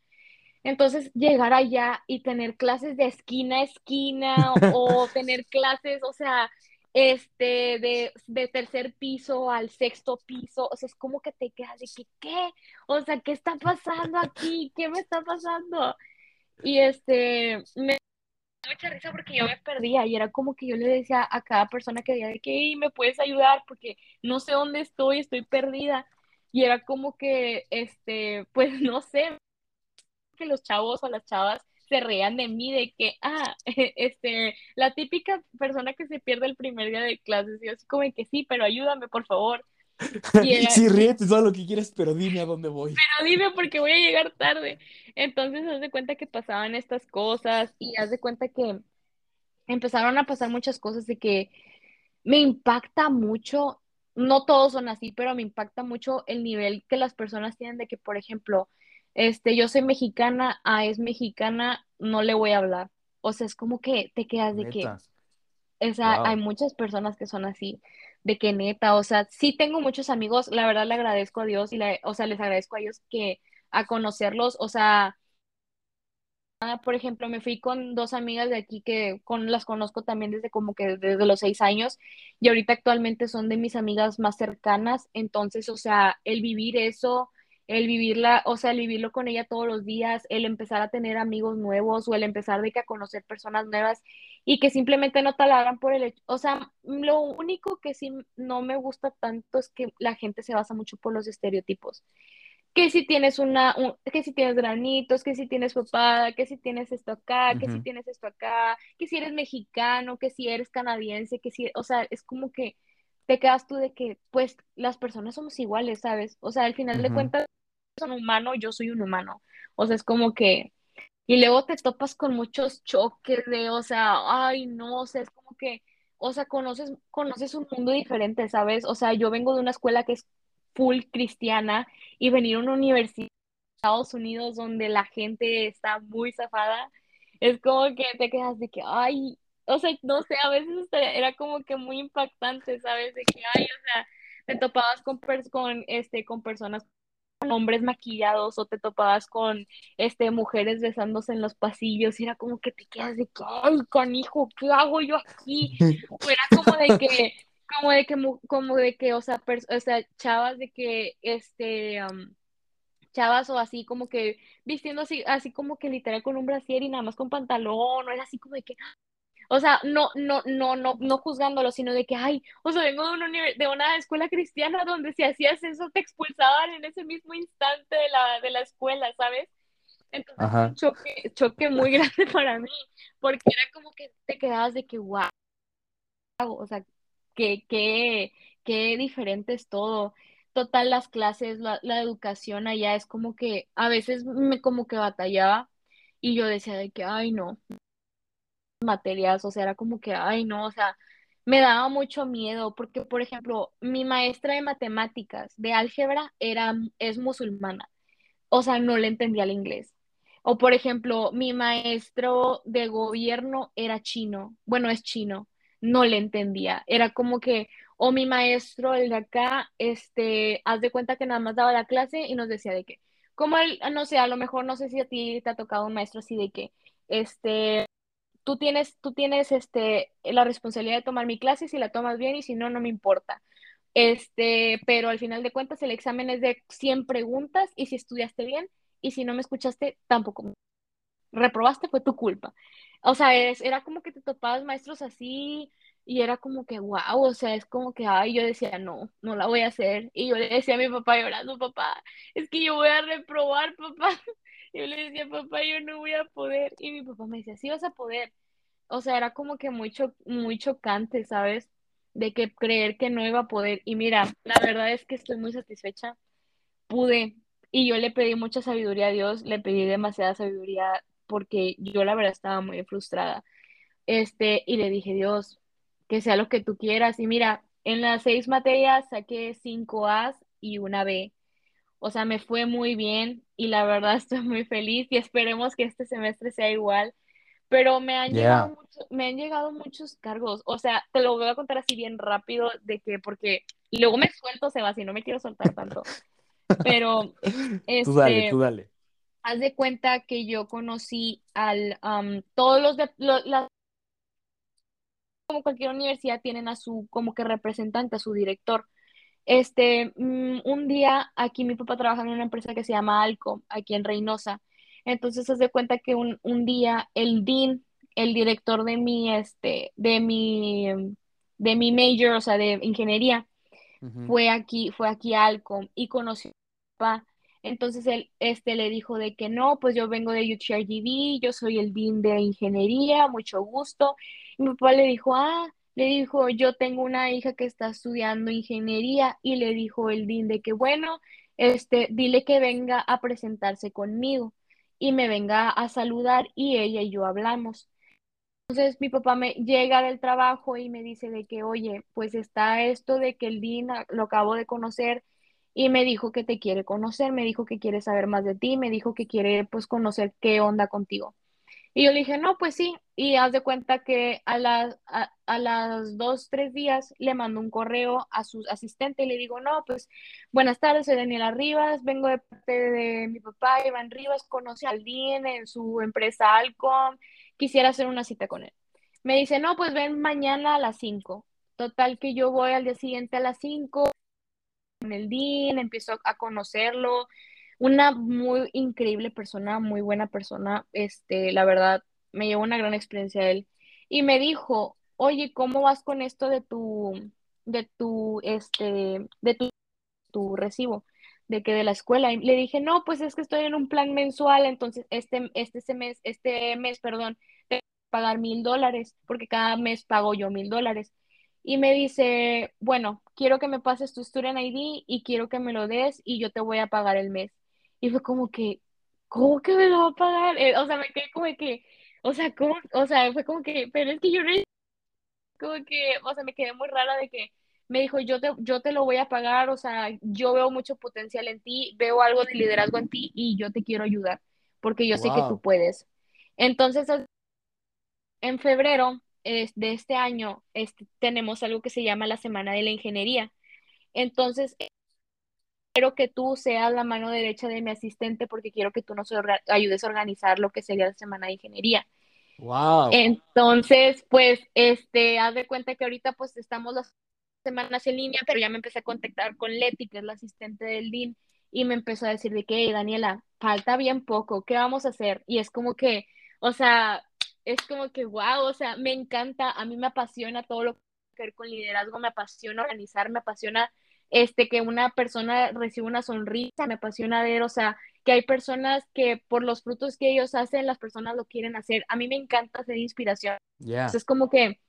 Entonces, llegar allá y tener clases de esquina a esquina o [LAUGHS] tener clases, o sea, este, de, de tercer piso al sexto piso, o sea, es como que te quedas de que, ¿qué? O sea, ¿qué está pasando aquí? ¿Qué me está pasando? Y este, me da mucha risa porque yo me perdía y era como que yo le decía a cada persona que veía de que, "Ey, ¿me puedes ayudar? Porque no sé dónde estoy, estoy perdida. Y era como que, este, pues [LAUGHS] no sé, que los chavos o las chavas se reían de mí de que, ah, [LAUGHS] este, la típica persona que se pierde el primer día de clases, y yo así como que sí, pero ayúdame, por favor. [LAUGHS] Y era, Sí, ríete todo lo que quieres, pero dime a dónde voy. pero dime porque voy a llegar tarde. Entonces, haz de cuenta que pasaban estas cosas y haz de cuenta que empezaron a pasar muchas cosas de que me impacta mucho, no todos son así, pero me impacta mucho el nivel que las personas tienen de que, por ejemplo, este, yo soy mexicana, ah, es mexicana, no le voy a hablar. O sea, es como que te quedas de que, o sea, hay muchas personas que son así, de que neta, o sea, sí tengo muchos amigos, la verdad le agradezco a Dios y le, o sea, les agradezco a ellos que a conocerlos, o sea, por ejemplo, me fui con dos amigas de aquí que con, las conozco también desde como que desde los seis años y ahorita actualmente son de mis amigas más cercanas. Entonces, o sea, el vivir eso, el vivirla, o sea, el vivirlo con ella todos los días, el empezar a tener amigos nuevos o el empezar de que a conocer personas nuevas y que simplemente no te la hagan por el hecho. O sea, lo único que sí no me gusta tanto es que la gente se basa mucho por los estereotipos que si tienes una, un- que si tienes granitos, que si tienes papada, que si tienes esto acá, que si tienes esto acá, que si eres mexicano, que si eres canadiense, que si, o sea, es como que te quedas tú de que, pues, las personas somos iguales, ¿sabes? O sea, al final de cuentas, son humano, yo soy un humano. O sea, es como que, y luego te topas con muchos choques de, o sea, ay, no, o sea, es como que, o sea, conoces, conoces un mundo diferente, ¿sabes? O sea, yo vengo de una escuela que es full cristiana y venir a una universidad Estados Unidos donde la gente está muy zafada, es como que te quedas de que, ay, o sea, no sé, a veces era como que muy impactante, ¿sabes? De que, ay, o sea, te topabas con, con, este, con personas, hombres maquillados o te topabas con, este, mujeres besándose en los pasillos y era como que te quedas de que, ay, canijo, ¿qué hago yo aquí? [LAUGHS] O era como de que, como de que, como de que, o sea, o sea, chavas de que, este, chavas o así como que vistiendo así, así como que literal con un brasier y nada más con pantalón, o era así como de que, o sea, no, no, no, no, no juzgándolo, sino de que, ay, o sea, vengo de una, de una escuela cristiana donde si hacías eso te expulsaban en ese mismo instante de la, de la escuela, ¿sabes? Entonces fue un Ajá. choque, choque muy [LAUGHS] grande para mí, porque era como que te quedabas de que, wow, o sea, qué, qué, qué diferente es todo. Total, las clases, la, la educación allá es como que a veces me como que batallaba y yo decía de que, ay, no, materias, o sea, era como que, ay, no, o sea, me daba mucho miedo porque, por ejemplo, mi maestra de matemáticas, de álgebra, era, es musulmana o sea, no le entendía el inglés. O por ejemplo, mi maestro de gobierno era chino, bueno, es chino, no le entendía. Era como que, o mi maestro, el de acá, este, haz de cuenta que nada más daba la clase y nos decía de que, como él, no sé, a lo mejor no sé si a ti te ha tocado un maestro así de que, este, tú tienes, tú tienes, este, la responsabilidad de tomar mi clase si la tomas bien y si no, no me importa. Este, pero al final de cuentas el examen es de 100 preguntas y si estudiaste bien y si no me escuchaste, tampoco. Reprobaste, fue tu culpa. O sea, es, era como que te topabas maestros así y era como que, wow, o sea, es como que, ay, yo decía, no, no la voy a hacer. Y yo le decía a mi papá llorando, papá, es que yo voy a reprobar, papá. Yo le decía, papá, yo no voy a poder. Y mi papá me decía, sí vas a poder. O sea, era como que muy, cho- muy chocante, ¿sabes? De que creer que no iba a poder. Y mira, la verdad es que estoy muy satisfecha. Pude. Y yo le pedí mucha sabiduría a Dios, le pedí demasiada sabiduría porque yo la verdad estaba muy frustrada. Este, y le dije, Dios, que sea lo que tú quieras. Y mira, en las seis materias saqué cinco A's y una B. O sea, me fue muy bien y la verdad [LAUGHS] estoy muy feliz y esperemos que este semestre sea igual pero me han llegado mucho- me han llegado muchos cargos. O sea, te lo voy a contar así bien rápido de que, porque luego me suelto, Sebas, y no me quiero soltar tanto. [LAUGHS] Pero, Tú dale, este, tú dale. haz de cuenta que yo conocí al, am, todos los de, lo- como cualquier universidad tienen a su como que representante, a su director. Este, mm, un día aquí mi papá trabaja en una empresa que se llama Alco, aquí en Reynosa. Entonces se de cuenta que un, un día el dean, el director de mi, este, de mi, de mi major, o sea, de ingeniería, fue aquí, fue aquí a Alcom y conoció a mi papá. Entonces él este, le dijo de que no, pues yo vengo de UTRGV, yo soy el dean de ingeniería, mucho gusto. Y mi papá le dijo, ah, le dijo, yo tengo una hija que está estudiando ingeniería y le dijo el dean de que bueno, este, dile que venga a presentarse conmigo y me venga a saludar y ella y yo hablamos. Entonces mi papá me llega del trabajo y me dice de que, oye, pues está esto de que el a- lo acabo de conocer y me dijo que te quiere conocer, me dijo que quiere saber más de ti, me dijo que quiere pues conocer qué onda contigo. Y yo le dije, no, pues sí, y haz de cuenta que a las, a, a las dos, tres días le mando un correo a su asistente y le digo, no, pues buenas tardes, soy Daniela Rivas, vengo de parte de mi papá, Iván Rivas, conoce al Dean en su empresa Alcom, quisiera hacer una cita con él. Me dice, no, pues ven mañana a las 5. Total que yo voy al día siguiente a las 5 con el Dean, empiezo a conocerlo. Una muy increíble persona, muy buena persona. Este, la verdad, me llevó una gran experiencia él. Y me dijo, oye, ¿cómo vas con esto de tu, de tu, este, de tu, tu recibo? De que de la escuela. Y le dije, no, pues es que estoy en un plan mensual, entonces este, este, mes, este mes, perdón, pagar mil dólares, porque cada mes pago yo mil dólares. Y me dice, bueno, quiero que me pases tu Student ID y quiero que me lo des y yo te voy a pagar el mes. Y fue como que, ¿cómo que me lo va a pagar? Eh, o sea, me quedé como que, o sea, ¿cómo? O sea, fue como que, pero es que yo no, [LAUGHS] como que, o sea, me quedé muy rara de que me dijo, yo te, yo te lo voy a pagar, o sea, yo veo mucho potencial en ti, veo algo de liderazgo en ti y yo te quiero ayudar, porque yo sé que tú puedes. Entonces, en febrero de este año este, tenemos algo que se llama la Semana de la Ingeniería. Entonces, quiero que tú seas la mano derecha de mi asistente porque quiero que tú nos orga- ayudes a organizar lo que sería la Semana de Ingeniería. Wow. Entonces, pues, este, haz de cuenta que ahorita pues estamos las semanas en línea, pero ya me empecé a contactar con Leti, que es la asistente del DIN, y me empezó a decir de que, "Hey, Daniela, falta bien poco, ¿qué vamos a hacer? Y es como que, o sea, es como que, wow, o sea, me encanta, a mí me apasiona todo lo que ver con liderazgo, me apasiona organizar, me apasiona este, que una persona reciba una sonrisa, me apasiona ver, o sea, que hay personas que por los frutos que ellos hacen, las personas lo quieren hacer. A mí me encanta ser inspiración. Yeah. Entonces, es como que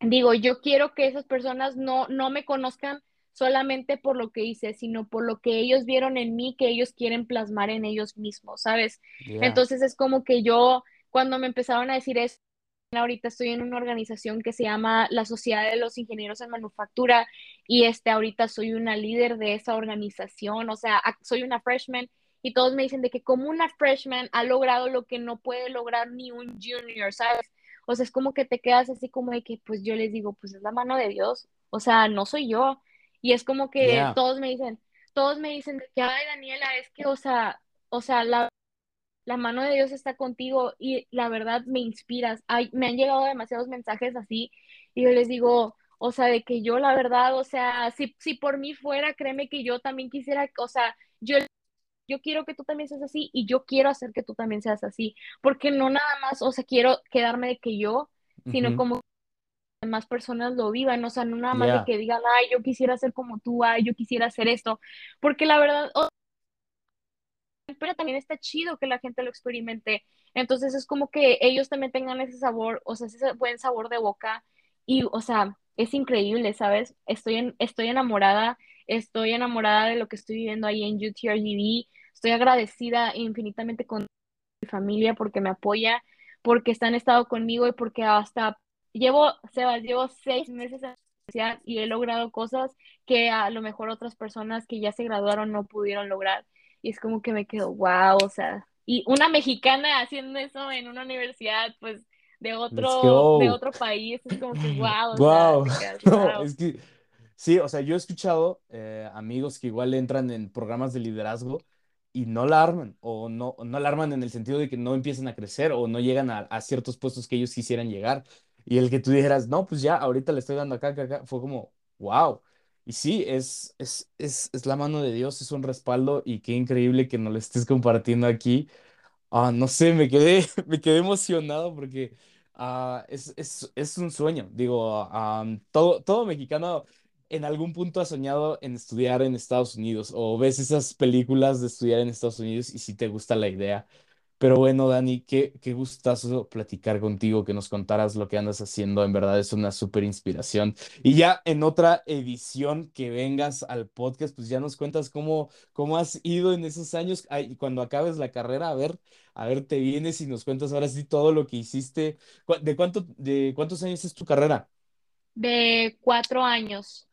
digo, yo quiero que esas personas no, no me conozcan solamente por lo que hice, sino por lo que ellos vieron en mí, que ellos quieren plasmar en ellos mismos, ¿sabes? Yeah. Entonces es como que yo, cuando me empezaron a decir ahorita estoy en una organización que se llama la Sociedad de los Ingenieros en Manufactura y este ahorita soy una líder de esa organización, o sea, soy una freshman y todos me dicen de que como una freshman ha logrado lo que no puede lograr ni un junior, ¿sabes? O sea, es como que te quedas así como de que pues yo les digo, pues es la mano de Dios, o sea, no soy yo. Y es como que Yeah. todos me dicen, todos me dicen de que, ay, Daniela, es que, o sea, o sea, la la mano de Dios está contigo y la verdad me inspiras. Ay, me han llegado demasiados mensajes así y yo les digo, o sea, de que yo la verdad, o sea, si, si por mí fuera, créeme que yo también quisiera, o sea, yo, yo quiero que tú también seas así y yo quiero hacer que tú también seas así, porque no nada más, o sea, quiero quedarme de que yo, sino Ujú. como que más personas lo vivan, o sea, no nada más de que digan, ay, yo quisiera ser como tú, ay, yo quisiera hacer esto, porque la verdad, o pero también está chido que la gente lo experimente. Entonces es como que ellos también tengan ese sabor, o sea, ese buen sabor de boca y, o sea, es increíble, ¿sabes? Estoy, en, estoy enamorada, estoy enamorada de lo que estoy viviendo ahí en UTRGV, estoy agradecida infinitamente con mi familia porque me apoya, porque están estado conmigo y porque hasta llevo, Sebas, llevo seis meses en y he logrado cosas que a lo mejor otras personas que ya se graduaron no pudieron lograr. Y es como que me quedo, wow, o sea, y una mexicana haciendo eso en una universidad, pues, de otro, de otro país, es como que, [CLEARS THROAT] wow, o sea, Wow. quedas, [LAUGHS] No, wow. es que sí, o sea, yo he escuchado eh, amigos que igual entran en programas de liderazgo y no la arman, o no, no la arman en el sentido de que no empiezan a crecer o no llegan a, a ciertos puestos que ellos quisieran llegar. Y el que tú dijeras, no, pues ya, ahorita le estoy dando acá, acá, acá, fue como, wow. Y sí, es, es, es, es la mano de Dios, es un respaldo y qué increíble que nos lo estés compartiendo aquí. Ah, no sé, me quedé, [LAUGHS] me quedé emocionado porque ah, es, es, es un sueño. Digo, ah, todo, todo mexicano en algún punto ha soñado en estudiar en Estados Unidos o ves esas películas de estudiar en Estados Unidos y si te gusta la idea. Pero bueno, Dani, qué, qué gustazo platicar contigo, que nos contaras lo que andas haciendo. En verdad es una súper inspiración. Y ya en otra edición que vengas al podcast, pues ya nos cuentas cómo, cómo has ido en esos años. Ay, cuando acabes la carrera, a ver, a ver, te vienes y nos cuentas ahora sí todo lo que hiciste. ¿Cu- ¿De cuánto, de cuántos años es tu carrera? De cuatro años.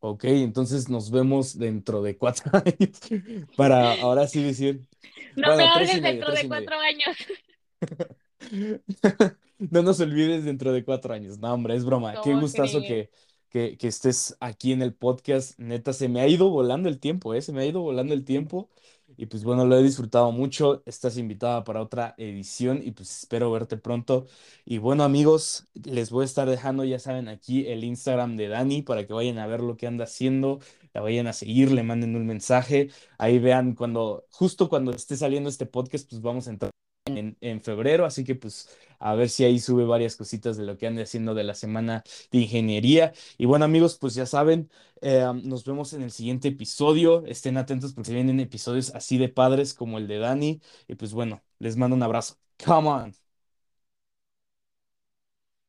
Ok, entonces nos vemos dentro de cuatro [LAUGHS] años para ahora sí decir, No me bueno, hables medio, dentro de cuatro años. [LAUGHS] No nos olvides dentro de cuatro años. No, hombre, es broma. Qué ¿Cómo gustazo que, que, que estés aquí en el podcast. Neta, se me ha ido volando el tiempo, ¿eh? Se me ha ido volando el tiempo. Y pues bueno, lo he disfrutado mucho. Estás invitada para otra edición y pues espero verte pronto. Y bueno, amigos, les voy a estar dejando, ya saben, aquí el Instagram de Dani para que vayan a ver lo que anda haciendo. La vayan a seguir, le manden un mensaje. Ahí vean cuando, justo cuando esté saliendo este podcast, pues vamos a entrar en, en febrero, así que pues a ver si ahí sube varias cositas de lo que ande haciendo de la semana de ingeniería. Y bueno amigos, pues ya saben, eh, nos vemos en el siguiente episodio. Estén atentos porque vienen episodios así de padres como el de Dani. Y pues bueno, les mando un abrazo. Come on.